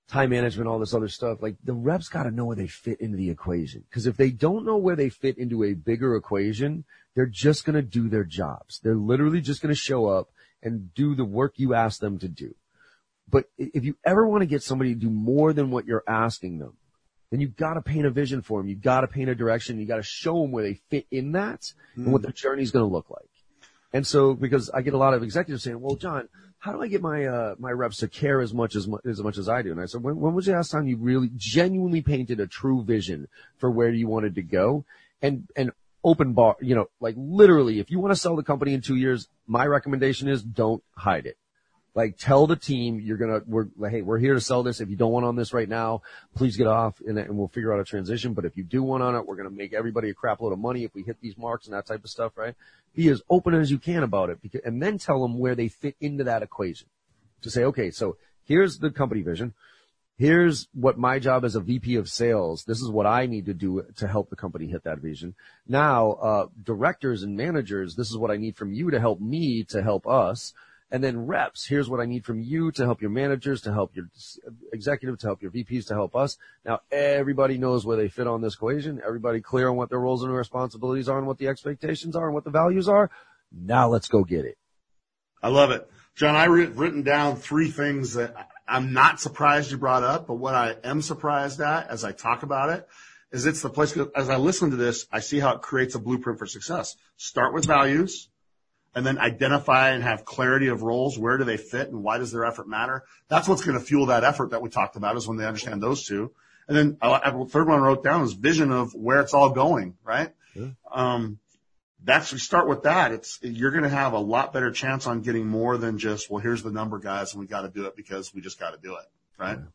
time management, all this other stuff. Like the reps got to know where they fit into the equation. Because if they don't know where they fit into a bigger equation, they're just going to do their jobs. They're literally just going to show up and do the work you ask them to do. But if you ever want to get somebody to do more than what you're asking them, then you've got to paint a vision for them. You've got to paint a direction. You've got to show them where they fit in that mm. and what their journey is going to look like. And so, because I get a lot of executives saying, well, John, how do I get my, uh, my reps to care as much as, as much as I do? And I said, when, when was the last time you really genuinely painted a true vision for where you wanted to go? And, and open bar, you know, like literally, if you want to sell the company in two years, my recommendation is don't hide it. Like tell the team you're gonna we're hey we're here to sell this. If you don't want on this right now, please get off and, and we'll figure out a transition. But if you do want on it, we're gonna make everybody a crap load of money if we hit these marks and that type of stuff, right? Be as open as you can about it, because, and then tell them where they fit into that equation. To say, okay, so here's the company vision. Here's what my job as a VP of sales. This is what I need to do to help the company hit that vision. Now, uh, directors and managers, this is what I need from you to help me to help us. And then reps, here's what I need from you to help your managers, to help your executive, to help your VPs, to help us. Now everybody knows where they fit on this equation. Everybody clear on what their roles and responsibilities are and what the expectations are and what the values are. Now let's go get it. I love it. John, I have written down three things that I'm not surprised you brought up, but what I am surprised at as I talk about it is it's the place, as I listen to this, I see how it creates a blueprint for success. Start with values and then identify and have clarity of roles. Where do they fit and why does their effort matter? That's what's going to fuel that effort that we talked about is when they understand those two. And then the third one I wrote down is vision of where it's all going, right? Yeah. Um, that's we start with that. It's you're going to have a lot better chance on getting more than just well, here's the number, guys, and we got to do it because we just got to do it, right? Yeah.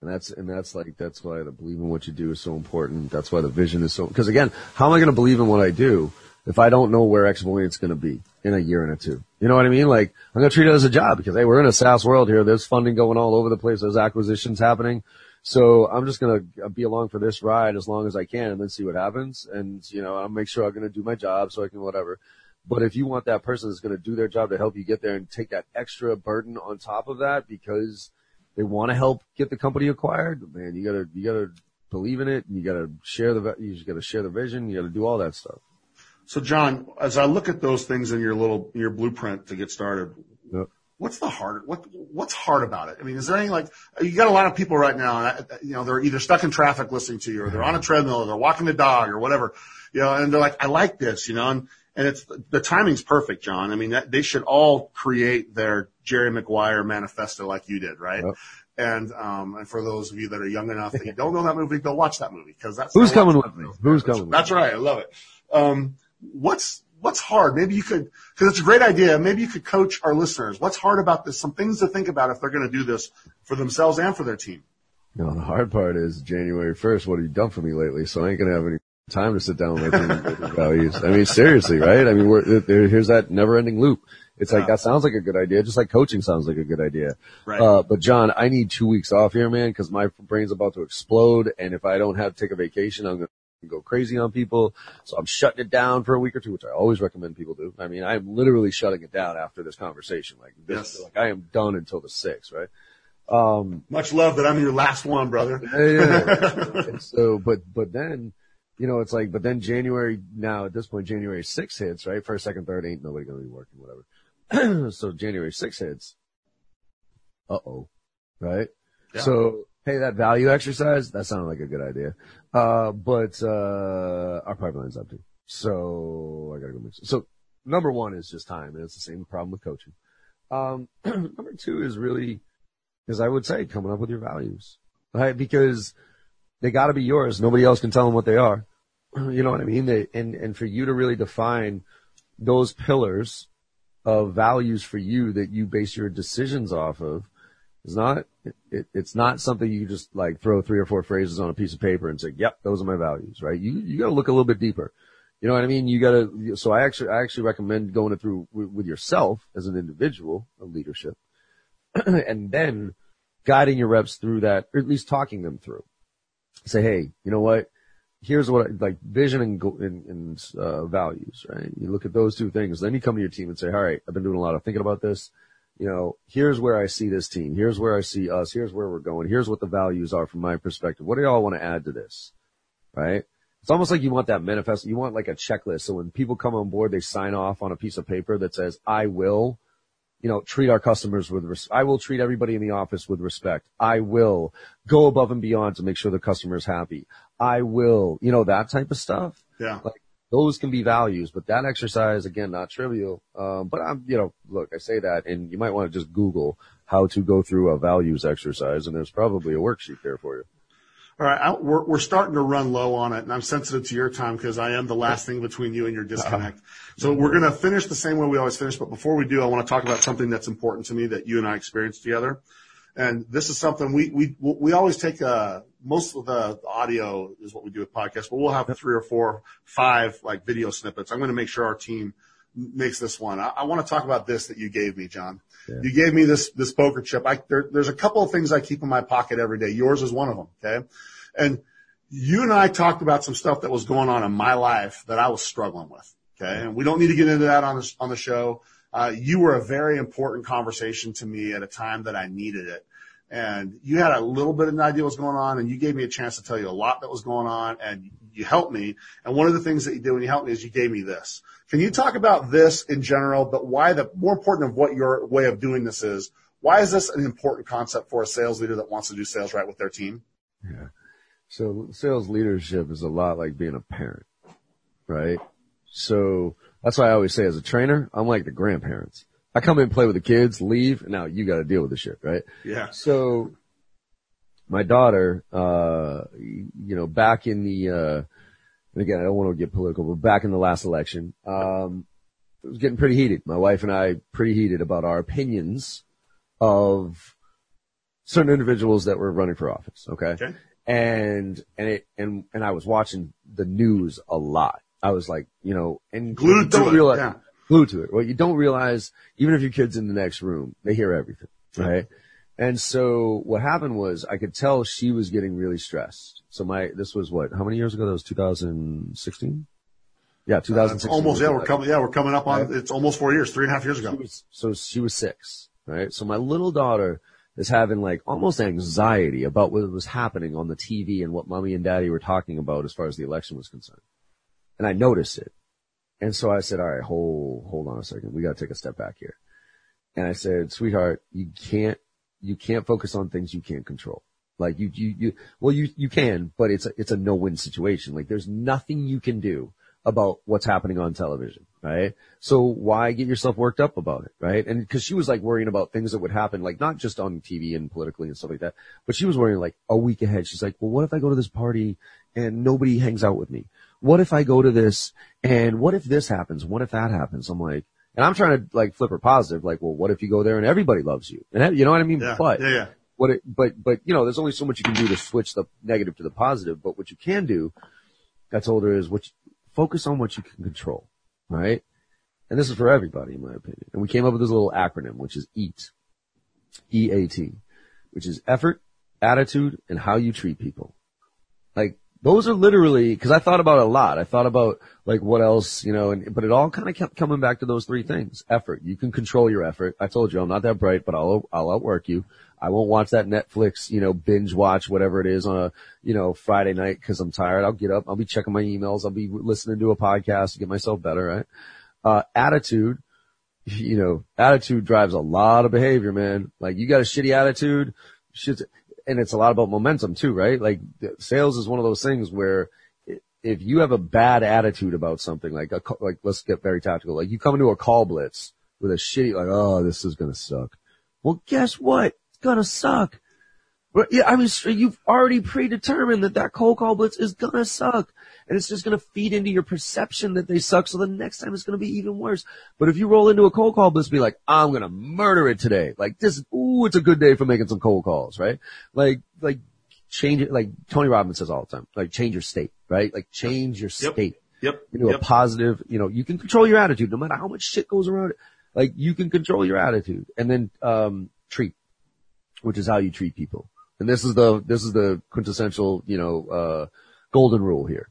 And that's and that's like that's why the believe in what you do is so important. That's why the vision is so. Because again, how am I going to believe in what I do if I don't know where is going to be in a year and a two. You know what I mean? Like I'm going to treat it as a job because hey, we're in a SaaS world here. There's funding going all over the place. There's acquisitions happening. So I'm just going to be along for this ride as long as I can and then see what happens. And, you know, I'll make sure I'm going to do my job so I can whatever. But if you want that person that's going to do their job to help you get there and take that extra burden on top of that because they want to help get the company acquired, man, you gotta, you gotta believe in it and you gotta share the, you just gotta share the vision. You gotta do all that stuff. So John, as I look at those things in your little, your blueprint to get started, yep. what's the hard, what, what's hard about it? I mean, is there any like, you got a lot of people right now, you know, they're either stuck in traffic listening to you or they're on a treadmill or they're walking the dog or whatever, you know, and they're like, I like this, you know, and, and it's, the timing's perfect, John. I mean, that, they should all create their Jerry Maguire manifesto like you did, right? Yep. And um, and for those of you that are young enough that you don't know that movie, go watch that movie because that's who's coming with me. Who's coming? That's, that's right. I love it. Um, what's what's hard? Maybe you could, because it's a great idea. Maybe you could coach our listeners. What's hard about this? Some things to think about if they're going to do this for themselves and for their team. No, the hard part is January 1st. What have you done for me lately? So I ain't going to have any time to sit down with my values. I mean, seriously, right? I mean, we're, there, here's that never ending loop. It's like, that sounds like a good idea, just like coaching sounds like a good idea. Right. Uh, but John, I need two weeks off here, man, cause my brain's about to explode. And if I don't have to take a vacation, I'm going to go crazy on people. So I'm shutting it down for a week or two, which I always recommend people do. I mean, I'm literally shutting it down after this conversation. Like, this, yes. like I am done until the sixth, right? Um, much love that I'm your last one, brother. yeah. so, but, but then, you know, it's like, but then January now at this point, January 6 hits, right? First, second, third ain't nobody going to be working, whatever. so January 6 hits. Uh oh. Right? Yeah. So hey, that value exercise, that sounded like a good idea. Uh, but, uh, our pipeline's empty. So I gotta go mix it. So number one is just time. And it's the same problem with coaching. Um, number two is really, as I would say coming up with your values. right? Because they got to be yours. Nobody else can tell them what they are. You know what I mean? They, and and for you to really define those pillars of values for you that you base your decisions off of is not it, it's not something you just like throw three or four phrases on a piece of paper and say, "Yep, those are my values." Right? You you got to look a little bit deeper. You know what I mean? You got to. So I actually I actually recommend going it through with, with yourself as an individual of leadership, and then guiding your reps through that, or at least talking them through. Say, hey, you know what? Here's what I, like vision and, and, and uh, values, right? You look at those two things, then you come to your team and say, all right, I've been doing a lot of thinking about this you know, here's where I see this team. Here's where I see us. Here's where we're going. Here's what the values are from my perspective. What do y'all want to add to this? Right? It's almost like you want that manifest. You want like a checklist. So when people come on board, they sign off on a piece of paper that says, I will, you know, treat our customers with, res- I will treat everybody in the office with respect. I will go above and beyond to make sure the customer is happy. I will, you know, that type of stuff. Yeah. Like those can be values, but that exercise, again, not trivial. Um, but I'm, you know, look, I say that and you might want to just Google how to go through a values exercise and there's probably a worksheet there for you. All right. I, we're, we're starting to run low on it and I'm sensitive to your time because I am the last thing between you and your disconnect. So we're going to finish the same way we always finish. But before we do, I want to talk about something that's important to me that you and I experienced together. And this is something we, we, we always take a, most of the audio is what we do with podcasts, but we'll have three or four, five like video snippets. I'm going to make sure our team makes this one. I, I want to talk about this that you gave me, John. Yeah. You gave me this, this poker chip. I, there, there's a couple of things I keep in my pocket every day. Yours is one of them. Okay. And you and I talked about some stuff that was going on in my life that I was struggling with. Okay. And we don't need to get into that on the, on the show. Uh, you were a very important conversation to me at a time that I needed it and you had a little bit of an idea what was going on and you gave me a chance to tell you a lot that was going on and you helped me. And one of the things that you did when you helped me is you gave me this. Can you talk about this in general, but why the more important of what your way of doing this is? Why is this an important concept for a sales leader that wants to do sales right with their team? Yeah. So sales leadership is a lot like being a parent, right? So that's why I always say as a trainer, I'm like the grandparents. I come in play with the kids, leave, now you got to deal with the shit, right? Yeah. So my daughter, uh, you know, back in the, uh, and again, I don't want to get political, but back in the last election, um, it was getting pretty heated. My wife and I pretty heated about our opinions of certain individuals that were running for office. Okay. Okay. And, and it, and, and I was watching the news a lot. I was like, you know, and Glued to don't realize, yeah. Glued to it. Well, you don't realize, even if your kid's in the next room, they hear everything, right? And so what happened was I could tell she was getting really stressed. So my, this was what, how many years ago? That was 2016? Yeah, Uh, 2016. almost, yeah, we're coming, yeah, we're coming up on, it's almost four years, three and a half years she ago. was, so she was six, right? So my little daughter is having like almost anxiety about what was happening on the TV and what mommy and daddy were talking about as far as the election was concerned. And I noticed it. And so I said, all right, hold, hold on a second. We got to take a step back here. And I said, sweetheart, you can't, you can't focus on things you can't control. Like you, you, you, well, you, you can, but it's a, it's a no-win situation. Like there's nothing you can do about what's happening on television, right? So why get yourself worked up about it, right? And cause she was like worrying about things that would happen, like not just on TV and politically and stuff like that, but she was worrying like a week ahead. She's like, well, what if I go to this party and nobody hangs out with me? What if I go to this and what if this happens? What if that happens? I'm like, and I'm trying to like flip her positive, like, well, what if you go there and everybody loves you? And you know what I mean? Yeah. But yeah, yeah. what it, but, but, you know, there's only so much you can do to switch the negative to the positive, but what you can do, I told her is what, you, focus on what you can control, right? And this is for everybody, in my opinion. And we came up with this little acronym, which is EAT. E-A-T, which is effort, attitude, and how you treat people. Like, those are literally, cause I thought about it a lot. I thought about like what else, you know, and, but it all kind of kept coming back to those three things. Effort. You can control your effort. I told you I'm not that bright, but I'll, I'll outwork you. I won't watch that Netflix, you know, binge watch, whatever it is on a, you know, Friday night cause I'm tired. I'll get up. I'll be checking my emails. I'll be listening to a podcast to get myself better, right? Uh, attitude, you know, attitude drives a lot of behavior, man. Like you got a shitty attitude, shit's, and it's a lot about momentum too, right? Like sales is one of those things where if you have a bad attitude about something, like a, like let's get very tactical, like you come into a call blitz with a shitty, like, oh, this is gonna suck. Well, guess what? It's gonna suck. But yeah, I mean, you've already predetermined that that cold call blitz is gonna suck. And it's just gonna feed into your perception that they suck. So the next time it's gonna be even worse. But if you roll into a cold call blitz, be like, I'm gonna murder it today. Like this, ooh, it's a good day for making some cold calls, right? Like, like change it, like Tony Robbins says all the time, like change your state, right? Like change your Yep. state Yep. you know, yep. a positive, you know, you can control your attitude no matter how much shit goes around it. Like you can control your attitude and then, um, treat, which is how you treat people. And this is the, this is the quintessential, you know, uh, golden rule here,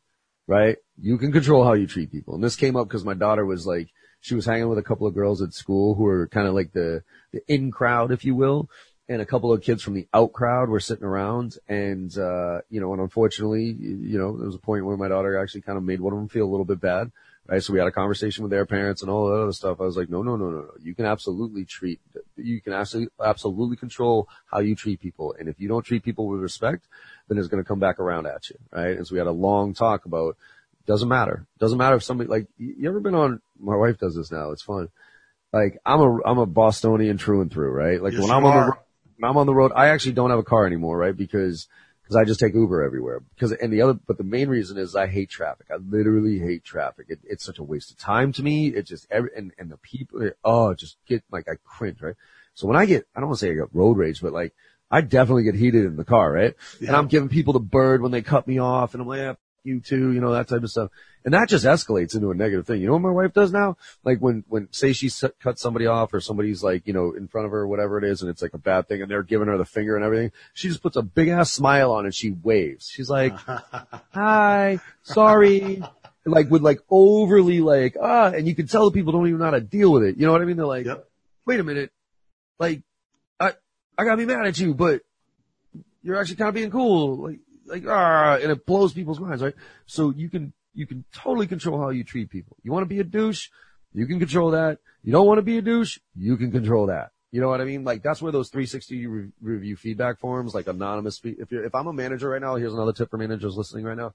right? You can control how you treat people. And this came up because my daughter was like, she was hanging with a couple of girls at school who were kind of like the, the in crowd, if you will. And a couple of kids from the out crowd were sitting around and, uh, you know, and unfortunately, you know, there was a point where my daughter actually kind of made one of them feel a little bit bad. Right. So we had a conversation with their parents and all that other stuff. I was like, no, no, no, no, no. You can absolutely treat, you can absolutely, absolutely control how you treat people. And if you don't treat people with respect, then it's going to come back around at you. Right. And so we had a long talk about, doesn't matter. Doesn't matter if somebody, like, you ever been on, my wife does this now. It's fun. Like, I'm a, I'm a Bostonian through and through, right? Like Yes, when I'm on the, are. when I'm on the road, I actually don't have a car anymore, right? Because, because I just take Uber everywhere. Because, and the other, but the main reason is I hate traffic. I literally hate traffic. It, it's such a waste of time to me. It just, every, and, and the people, oh, just get, like, I cringe, right? So when I get, I don't want to say I get road rage, but like, I definitely get heated in the car, right? And I'm giving people the bird when they cut me off and I'm like, yeah, you too, you know, that type of stuff. And that just escalates into a negative thing. You know what my wife does now? Like when, when, say she s- cuts somebody off or somebody's like, you know, in front of her or whatever it is and it's like a bad thing and they're giving her the finger and everything, she just puts a big ass smile on and she waves. She's like, hi, sorry. Like with like overly like, ah, and you can tell the people don't even know how to deal with it. You know what I mean? They're like, Yep. wait a minute. Like, I, I gotta be mad at you, but you're actually kind of being cool. Like, like, ah, and it blows people's minds, right? So you can, you can totally control how you treat people. You want to be a douche? You can control that. You don't want to be a douche? You can control that. You know what I mean? Like that's where those 360 re- review feedback forms, like anonymous. If you're, if I'm a manager right now, here's another tip for managers listening right now.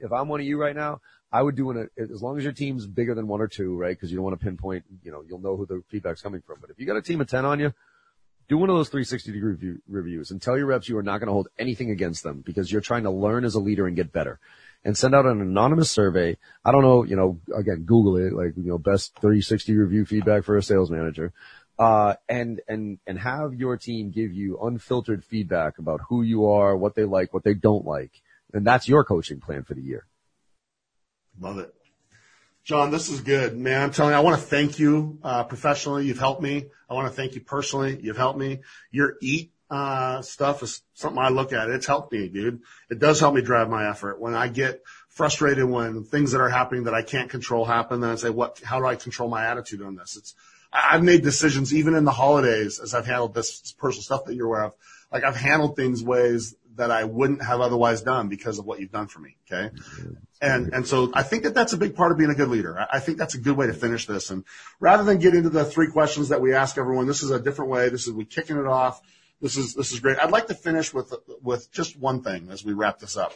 If I'm one of you right now, I would do an, as long as your team's bigger than one or two, right? Cause you don't want to pinpoint, you know, you'll know who the feedback's coming from. But if you got a team of 10 on you, do one of those 360 degree review, reviews and tell your reps you are not going to hold anything against them because you're trying to learn as a leader and get better. And send out an anonymous survey. I don't know, you know, again, Google it, like, you know, best 360 review feedback for a sales manager. Uh, and, and, and have your team give you unfiltered feedback about who you are, what they like, what they don't like. And that's your coaching plan for the year. Love it. John, this is good, man. I'm telling you, I want to thank you, uh, professionally. You've helped me. I want to thank you personally. You've helped me. Your eat, uh, stuff is something I look at. It's helped me, dude. It does help me drive my effort. When I get frustrated when things that are happening that I can't control happen, then I say, what, how do I control my attitude on this? It's, I've made decisions even in the holidays as I've handled this personal stuff that you're aware of. Like I've handled things ways that I wouldn't have otherwise done because of what you've done for me. Okay. And, and so I think that that's a big part of being a good leader. I think that's a good way to finish this. And rather than get into the three questions that we ask everyone, this is a different way. This is, we kicking it off. This is, this is great. I'd like to finish with, with just one thing as we wrap this up.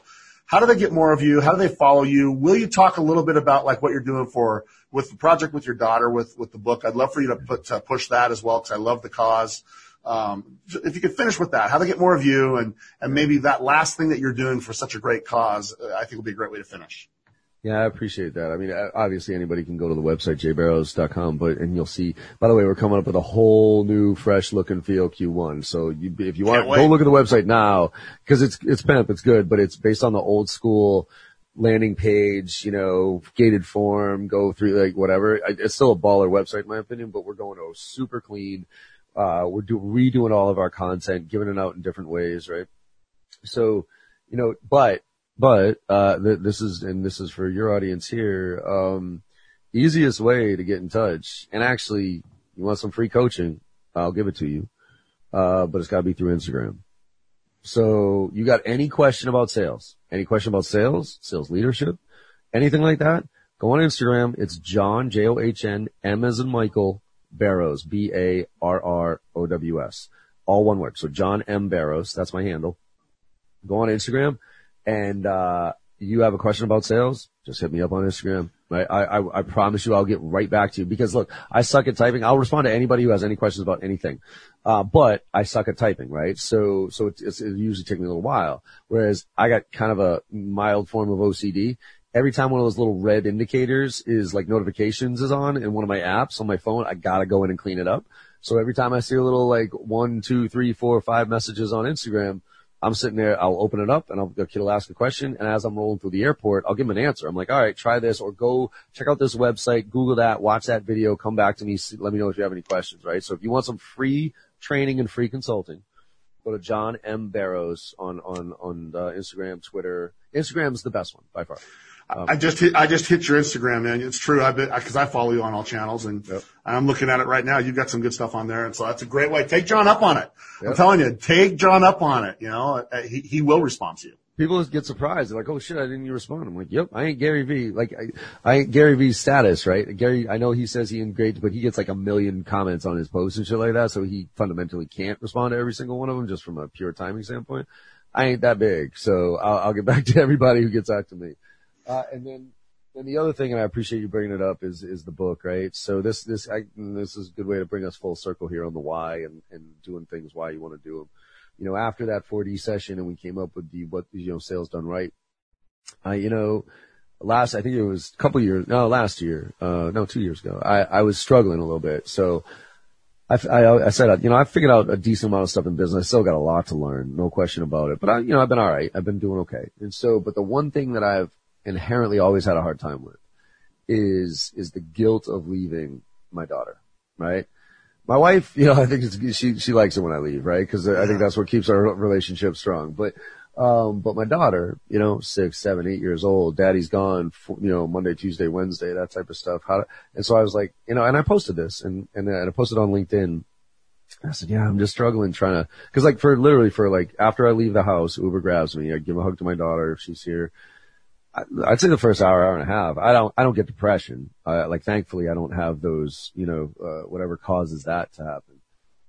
How do they get more of you? How do they follow you? Will you talk a little bit about like what you're doing for, with the project with your daughter, with, with the book? I'd love for you to put, to push that as well because I love the cause. Um, if you could finish with that, how to get more of you and, and maybe that last thing that you're doing for such a great cause, uh, I think will be a great way to finish. Yeah, I appreciate that. I mean, obviously anybody can go to the website, jbarrows.com, but, and you'll see, by the way, we're coming up with a whole new fresh look and feel Q1. So you, if you want, Can't wait. go look at the website now, cause it's, it's pimp, it's good, but it's based on the old school landing page, you know, gated form, go through like whatever. It's still a baller website in my opinion, but we're going to super clean. Uh, we're do, redoing all of our content, giving it out in different ways, right? So, you know, but, but, uh, th- this is, and this is for your audience here, um, easiest way to get in touch. And actually, you want some free coaching, I'll give it to you. Uh, but it's gotta be through Instagram. So you got any question about sales, any question about sales, sales leadership, anything like that, go on Instagram. It's John, J-O-H-N, M as in Michael, Barrows, B-A-R-R-O-W-S. All one word. So John M. Barrows, that's my handle. Go on Instagram and, uh, you have a question about sales, just hit me up on Instagram. I, I, I promise you I'll get right back to you because look, I suck at typing. I'll respond to anybody who has any questions about anything. Uh, but I suck at typing, right? So, so it's, it's, it usually takes me a little while. Whereas I got kind of a mild form of OCD. Every time one of those little red indicators is like notifications is on in one of my apps on my phone, I gotta go in and clean it up. So every time I see a little like one, two, three, four, five messages on Instagram, I'm sitting there, I'll open it up and I'll, the kid will ask a question. And as I'm rolling through the airport, I'll give him an answer. I'm like, all right, try this or go check out this website, Google that, watch that video, come back to me, see, let me know if you have any questions, right? So if you want some free training and free consulting, go to John M. Barrows on, on, on uh, Instagram, Twitter. Instagram's the best one by far. Um, I just hit, I just hit your Instagram, man. It's true. I've been, cause I follow you on all channels and yep. I'm looking at it right now. You've got some good stuff on there. And so that's a great way. Take John up on it. Yep. I'm telling you, take John up on it. You know, uh, he, he will respond to you. People just get surprised. They're like, "Oh shit, I didn't even respond." I'm like, "Yep, I ain't Gary Vee. Like, I, I ain't Gary Vee's status, right? Gary, I know he says he engages, but he gets like a million comments on his posts and shit like that, so he fundamentally can't respond to every single one of them just from a pure timing standpoint. I ain't that big, so I'll, I'll get back to everybody who gets back to me. Uh, and then and the other thing, and I appreciate you bringing it up, is is the book, right? So this this I, this is a good way to bring us full circle here on the why and and doing things why you want to do them. You know, after that 4D session, and we came up with the what you know sales done right. I you know, last I think it was a couple years, no, last year, uh, no, two years ago, I I was struggling a little bit, so. I, I, I said, you know, I figured out a decent amount of stuff in business. I still got a lot to learn, no question about it. But I, you know, I've been all right. I've been doing okay. And so, but the one thing that I've inherently always had a hard time with is, is the guilt of leaving my daughter, right? My wife, you know, I think she, she likes it when I leave, right? Cause I think that's what keeps our relationship strong. But, um, but my daughter, you know, six, seven, eight years old, daddy's gone, for, you know, Monday, Tuesday, Wednesday, that type of stuff. How to, and so I was like, you know, and I posted this and, and, and I posted on LinkedIn. I said, yeah, I'm just struggling trying to, cause like for literally for like after I leave the house, Uber grabs me. I give a hug to my daughter if she's here. I'd say the first hour, hour and a half. I don't, I don't get depression. Uh, like thankfully I don't have those, you know, uh, whatever causes that to happen.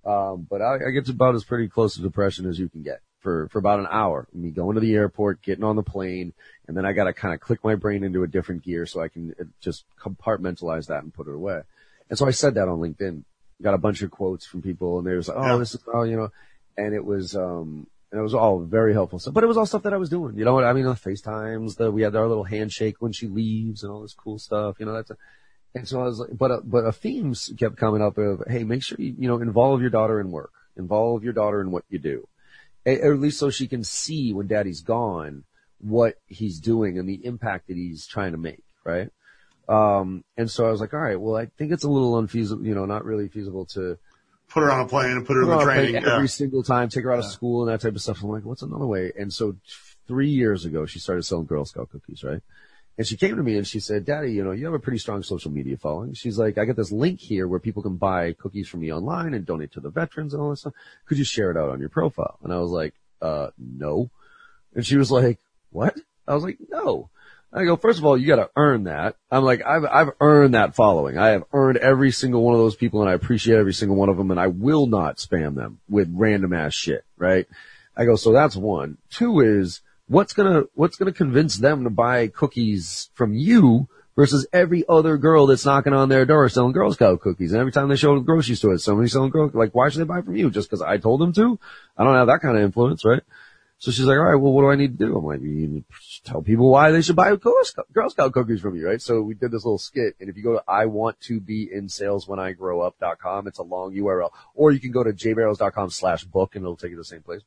Um, but I, I get to about as pretty close to depression as you can get for, for about an hour. Me going to the airport, getting on the plane, and then I gotta kind of click my brain into a different gear so I can uh, just compartmentalize that and put it away. And so I said that on LinkedIn. Got a bunch of quotes from people and they was like, oh, this is, oh, you know, and it was, um, and it was all very helpful stuff. But it was all stuff that I was doing. You know what I mean? The FaceTimes, the we had our little handshake when she leaves, and all this cool stuff. You know that's. A, and so I was like, but a, but a themes kept coming up of, hey, make sure you you know involve your daughter in work, involve your daughter in what you do, or at least so she can see when daddy's gone what he's doing and the impact that he's trying to make, right? Um, and so I was like, all right, well, I think it's a little unfeasible, you know, not really feasible to put her on a plane and put her in the training every single time, take her out of school and that type of stuff. I'm like, what's another way? And so three years ago, she started selling Girl Scout cookies, right? And she came to me and she said, Daddy, you know, you have a pretty strong social media following. She's like, I got this link here where people can buy cookies from me online and donate to the veterans and all this stuff. Could you share it out on your profile? And I was like, uh, no. And she was like, what? I was like, no. I go, first of all, you gotta earn that. I'm like, I've, I've earned that following. I have earned every single one of those people and I appreciate every single one of them and I will not spam them with random ass shit, right? I go, so that's one. Two is, what's gonna, what's gonna convince them to buy cookies from you versus every other girl that's knocking on their door selling Girl Scout cookies. And every time they show the grocery store, somebody selling Girl, like, why should they buy from you? Just cause I told them to? I don't have that kind of influence, right? So she's like, all right, well, what do I need to do? I'm like, you need to tell people why they should buy Girl Scout, Girl Scout cookies from you, right? So we did this little skit. And if you go to I want to be in sales when I grow up.com, it's a long URL. Or you can go to jbarrows.com slash book and it'll take you to the same place.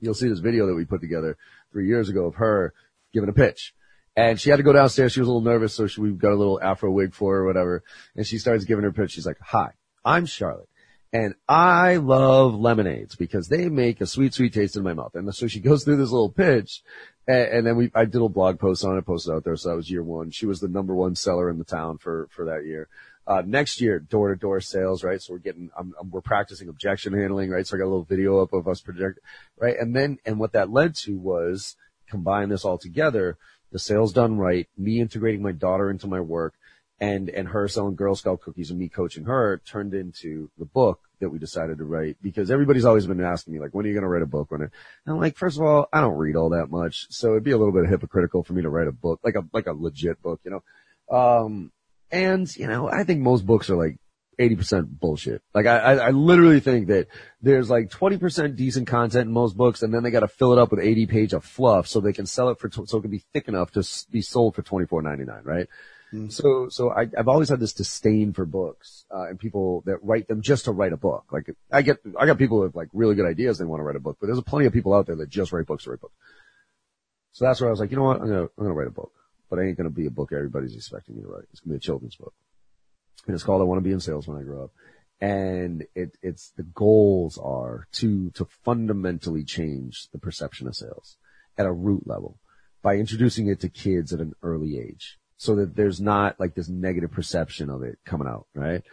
You'll see this video that we put together three years ago of her giving a pitch. And she had to go downstairs. She was a little nervous. So she, we got a little afro wig for her or whatever. And she starts giving her pitch. She's like, hi, I'm Charlotte. And I love lemonades because they make a sweet, sweet taste in my mouth. And so she goes through this little pitch and, and then we, I did a blog post on it, posted out there. So that was year one. She was the number one seller in the town for, for that year. Uh, next year, door to door sales, right? So we're getting, I'm, I'm, we're practicing objection handling, right? So I got a little video up of us project, right? And then, and what that led to was combine this all together, the sales done right, me integrating my daughter into my work, and and her selling Girl Scout cookies and me coaching her turned into the book that we decided to write because everybody's always been asking me like, when are you going to write a book it? And I'm like, first of all, I don't read all that much, so it'd be a little bit hypocritical for me to write a book like a like a legit book, you know. Um, and you know, I think most books are like 80% bullshit. Like I, I, I literally think that there's like 20% decent content in most books and then they got to fill it up with 80 page of fluff so they can sell it for, so it can be thick enough to be sold for 24.99, right? So, so I, I've always had this disdain for books, uh, and people that write them just to write a book. Like, I get, I got people with like really good ideas they want to write a book, but there's plenty of people out there that just write books to write books. So that's where I was like, you know what? I'm gonna, I'm gonna write a book, but it ain't gonna be a book everybody's expecting me to write. It's gonna be a children's book. And it's called I Want to Be in Sales When I Grow Up. And it, it's, the goals are to, to fundamentally change the perception of sales at a root level by introducing it to kids at an early age so that there's not like this negative perception of it coming out, right?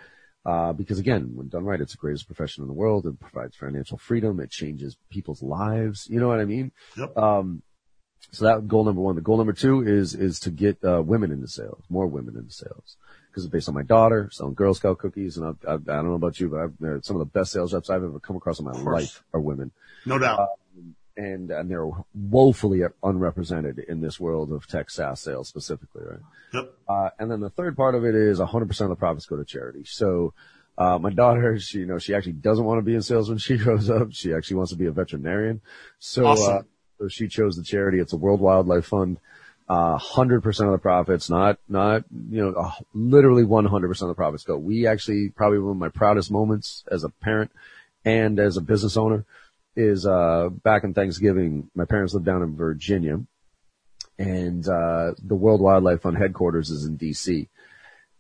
Uh, because again, when done right, it's the greatest profession in the world. It provides financial freedom. It changes people's lives. You know what I mean? Yep. Um, so that goal number one. The goal number two is, is to get, uh, women into sales, more women into sales. Cause it's based on my daughter selling Girl Scout cookies. And I, I, I don't know about you, but I've, they're some of the best sales reps I've ever come across in my life are women No doubt. And, and they're woefully unrepresented in this world of tech SaaS sales specifically, right? yep. Uh, and then the third part of it is 100% of the profits go to charity. So, uh, my daughter, she, you know, she actually doesn't want to be in sales when she grows up. She actually wants to be a veterinarian. So, Awesome. uh, so she chose the charity. It's a World Wildlife Fund. Uh, 100% of the profits, not, not, you know, uh, literally 100% of the profits go. We actually, probably one of my proudest moments as a parent and as a business owner is, uh, back in Thanksgiving, my parents lived down in Virginia and uh, the World Wildlife Fund headquarters is in D.C.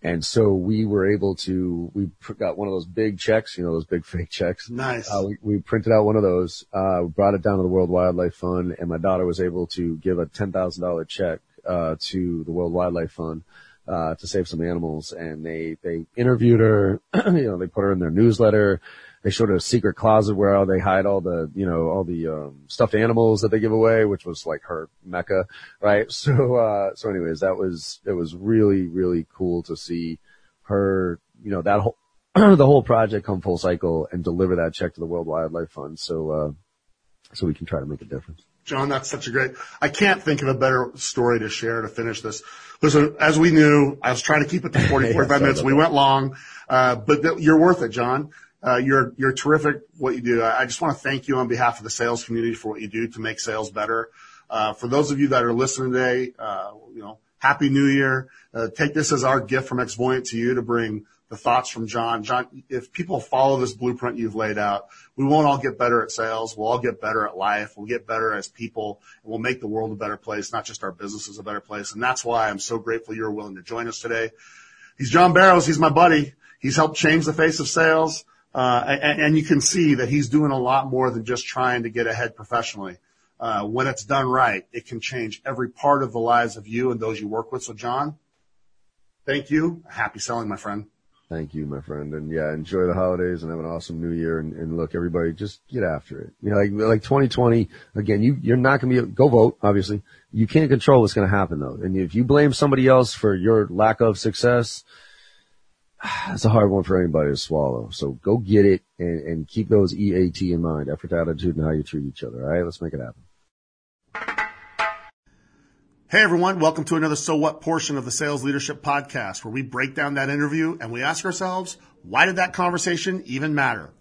And so we were able to, we got one of those big checks, you know, those big fake checks. Nice. Uh, we, we printed out one of those, uh, brought it down to the World Wildlife Fund, and my daughter was able to give a ten thousand dollar check uh, to the World Wildlife Fund uh, to save some animals. And they they interviewed her, you know, they put her in their newsletter. They showed a secret closet where they hide all the, you know, all the um, stuffed animals that they give away, which was like her mecca, right? So, uh, so anyways, that was it was really really cool to see her, you know, that whole the whole project come full cycle and deliver that check to the World Wildlife Fund. So, uh, so we can try to make a difference. John, that's such a great, I can't think of a better story to share to finish this. Listen, as we knew, I was trying to keep it to 40, Yeah, 45 minutes. We went long, uh, but th- you're worth it, John. Uh, you're, you're terrific what you do. I, just want to thank you on behalf of the sales community for what you do to make sales better. Uh, for those of you that are listening today, uh, you know, happy new year. Take this as our gift from Xvoyant to you to bring the thoughts from John. John, if people follow this blueprint you've laid out, we won't all get better at sales. We'll all get better at life. We'll get better as people and we'll make the world a better place, not just our businesses a better place. And that's why I'm so grateful you're willing to join us today. He's John Barrows. He's my buddy. He's helped change the face of sales. Uh, and, you can see that he's doing a lot more than just trying to get ahead professionally. Uh, when it's done right, it can change every part of the lives of you and those you work with. So John, thank you. Happy selling, my friend. Thank you, my friend. And yeah, enjoy the holidays and have an awesome new year. And, and look, everybody, just get after it. You know, like, like 2020, again, you, you're not going to be, go vote, obviously. You can't control what's going to happen though. And if you blame somebody else for your lack of success, that's a hard one for anybody to swallow. So go get it and, and keep those EAT in mind, effort, attitude, and how you treat each other. All right. Let's make it happen. Hey everyone, welcome to another So What portion of the Sales Leadership Podcast where we break down that interview and we ask ourselves, why did that conversation even matter?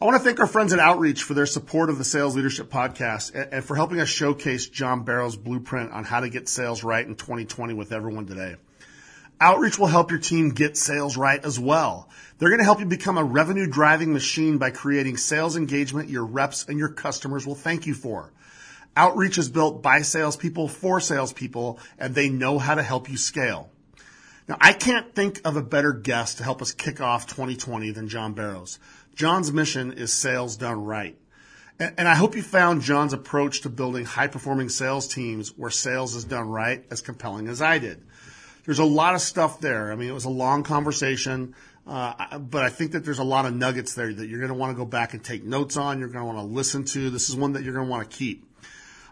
I want to thank our friends at Outreach for their support of the Sales Leadership Podcast and for helping us showcase John Barrows' blueprint on how to get sales right in 2020 with everyone today. Outreach will help your team get sales right as well. They're going to help you become a revenue driving machine by creating sales engagement your reps and your customers will thank you for. Outreach is built by salespeople for salespeople, and they know how to help you scale. Now, I can't think of a better guest to help us kick off 2020 than John Barrows. John's mission is sales done right. And, I hope you found John's approach to building high performing sales teams where sales is done right as compelling as I did. There's a lot of stuff there. I mean, it was a long conversation, uh, but I think that there's a lot of nuggets there that you're going to want to go back and take notes on. You're going to want to listen to. This is one that you're going to want to keep.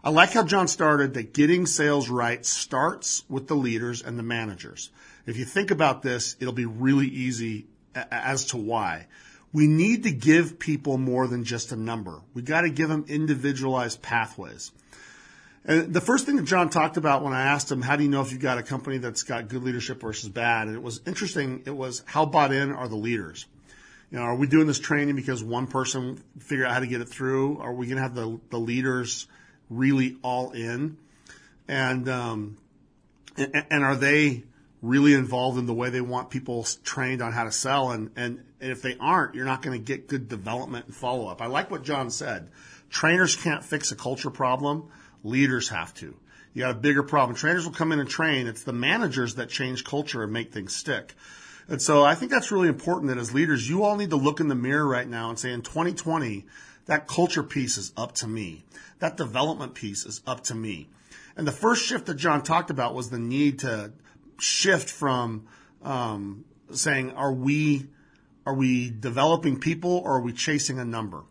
I like how John started that getting sales right starts with the leaders and the managers. If you think about this, it'll be really easy as to why. We need to give people more than just a number. We got to give them individualized pathways. And the first thing that John talked about when I asked him, how do you know if you've got a company that's got good leadership versus bad? And it was interesting. It was how bought in are the leaders? You know, are we doing this training because one person figured out how to get it through? Are we going to have the, the leaders really all in? And, um, and, and are they really involved in the way they want people trained on how to sell? And, and, and if they aren't, you're not going to get good development and follow up. I like what John said. Trainers can't fix a culture problem Leaders have to. You got a bigger problem. Trainers will come in and train. It's the managers that change culture and make things stick. And so I think that's really important that as leaders, you all need to look in the mirror right now and say in 2020, that culture piece is up to me. That development piece is up to me. And the first shift that John talked about was the need to shift from um, saying, are we are we developing people or are we chasing a number?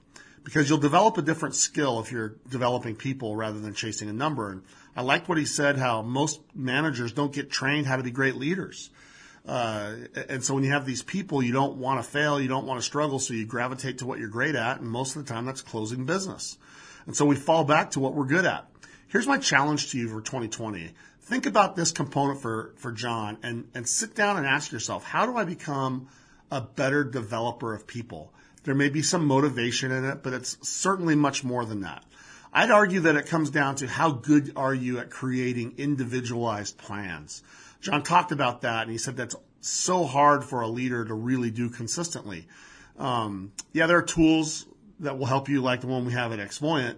Because you'll develop a different skill if you're developing people rather than chasing a number. And I liked what he said, how most managers don't get trained how to be great leaders. Uh, and so when you have these people, you don't want to fail, you don't want to struggle, so you gravitate to what you're great at, and most of the time that's closing business. And so we fall back to what we're good at. Here's my challenge to you for 2020. Think about this component for, for John and, and sit down and ask yourself, how do I become a better developer of people? There may be some motivation in it, but it's certainly much more than that. I'd argue that it comes down to how good are you at creating individualized plans. John talked about that and he said that's so hard for a leader to really do consistently. Um, yeah, there are tools that will help you like the one we have at Xvoyant,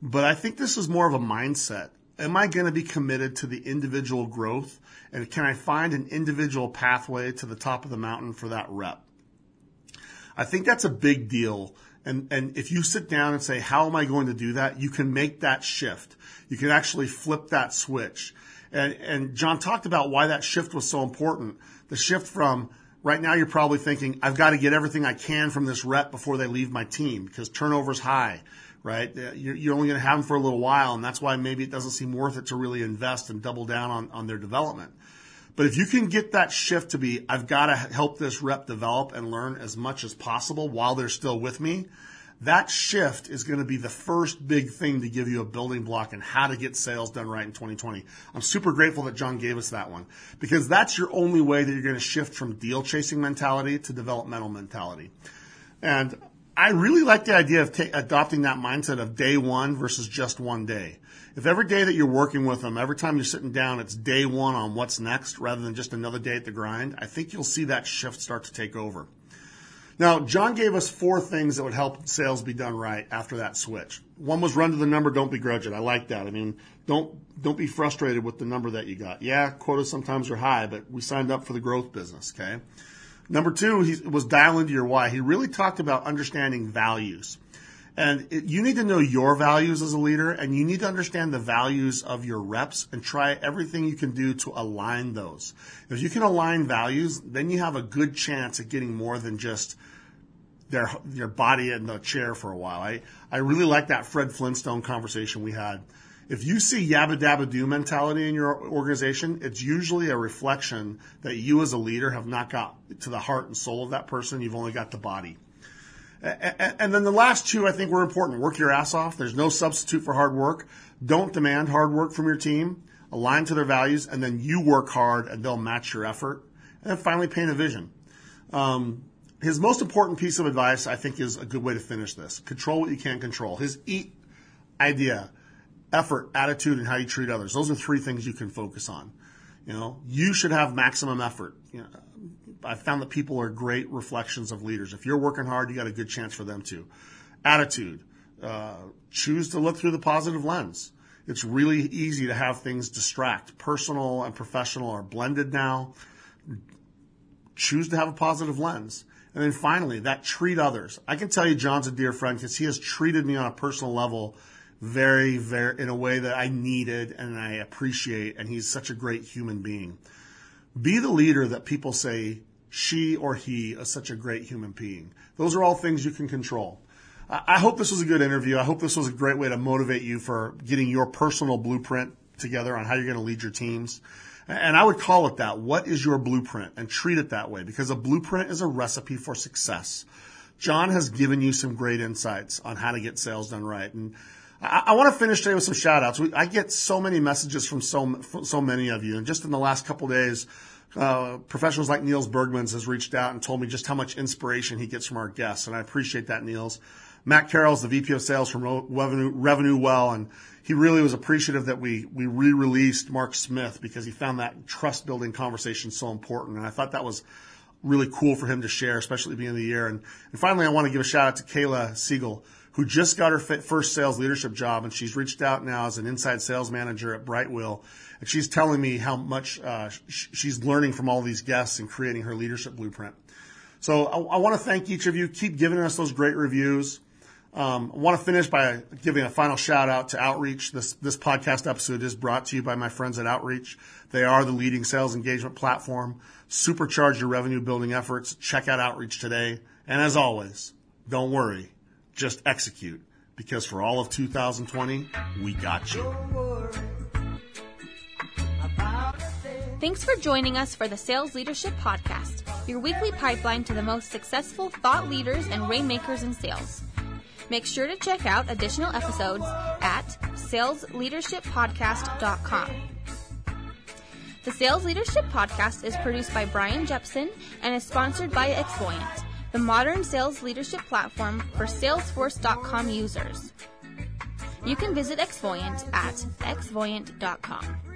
but I think this is more of a mindset. Am I going to be committed to the individual growth? And can I find an individual pathway to the top of the mountain for that rep? I think that's a big deal. And, and if you sit down and say, how am I going to do that? You can make that shift. You can actually flip that switch. And, and John talked about why that shift was so important. The shift from right now, you're probably thinking, I've got to get everything I can from this rep before they leave my team because turnover's high, right? Uh, you're, you're only going to have them for a little while. And that's why maybe it doesn't seem worth it to really invest and double down on, on their development. But if you can get that shift to be, I've got to help this rep develop and learn as much as possible while they're still with me, that shift is going to be the first big thing to give you a building block in how to get sales done right in 2020. I'm super grateful that John gave us that one because that's your only way that you're going to shift from deal chasing mentality to developmental mentality. And I really like the idea of adopting that mindset of day one versus just one day. If every day that you're working with them, every time you're sitting down, it's day one on what's next rather than just another day at the grind, I think you'll see that shift start to take over. Now, John gave us four things that would help sales be done right after that switch. One was run to the number, don't begrudge it. I like that. I mean, don't don't be frustrated with the number that you got. Yeah, quotas sometimes are high, but we signed up for the growth business, okay? Number two, he was dial into your why. He really talked about understanding values. And it, you need to know your values as a leader and you need to understand the values of your reps and try everything you can do to align those. If you can align values, then you have a good chance at getting more than just their their body in the chair for a while. I, I really like that Fred Flintstone conversation we had. If you see yabba dabba do mentality in your organization, it's usually a reflection that you as a leader have not got to the heart and soul of that person. You've only got the body. And then the last two I think were important. Work your ass off. There's no substitute for hard work. Don't demand hard work from your team. Align to their values, and then you work hard, and they'll match your effort. And then finally, paint a vision. Um, his most important piece of advice, I think, is a good way to finish this. Control what you can control. His eat idea, effort, attitude, and how you treat others. Those are three things you can focus on. You know, you should have maximum effort. You know, I found that people are great reflections of leaders. If you're working hard, you got a good chance for them to. Attitude. Uh, choose to look through the positive lens. It's really easy to have things distract. Personal and professional are blended now. Choose to have a positive lens. And then finally, that treat others. I can tell you John's a dear friend because he has treated me on a personal level very, very, in a way that I needed and I appreciate. And he's such a great human being. Be the leader that people say she or he is such a great human being. Those are all things you can control. I hope this was a good interview. I hope this was a great way to motivate you for getting your personal blueprint together on how you're going to lead your teams. And I would call it that. What is your blueprint? And treat it that way because a blueprint is a recipe for success. John has given you some great insights on how to get sales done right. And I, I want to finish today with some shout outs. I get so many messages from so, from so many of you. And just in the last couple days, uh, professionals like Niels Bergmans has reached out and told me just how much inspiration he gets from our guests. And I appreciate that, Niels. Matt Carroll is the VP of sales from Revenue, RevenueWell. And he really was appreciative that we, we re-released Mark Smith because he found that trust building conversation so important. And I thought that was really cool for him to share, especially of the year. And, and finally, I want to give a shout out to Kayla Siegel, who just got her first sales leadership job, and she's reached out now as an inside sales manager at Brightwheel. And she's telling me how much uh, sh- she's learning from all these guests and creating her leadership blueprint. So I, I want to thank each of you. Keep giving us those great reviews. Um, I want to finish by giving a final shout out to Outreach. This this podcast episode is brought to you by my friends at Outreach. They are the leading sales engagement platform. Supercharge your revenue building efforts. Check out Outreach today. And as always, don't worry, just execute because for all of 2020, we got you. Thanks for joining us for the Sales Leadership Podcast, your weekly pipeline to the most successful thought leaders and rainmakers in sales. Make sure to check out additional episodes at salesleadershippodcast.com. The Sales Leadership Podcast is produced by Brian Jepson and is sponsored by Xvoyant, the modern sales leadership platform for Salesforce.com users. You can visit Xvoyant at xvoyant.com.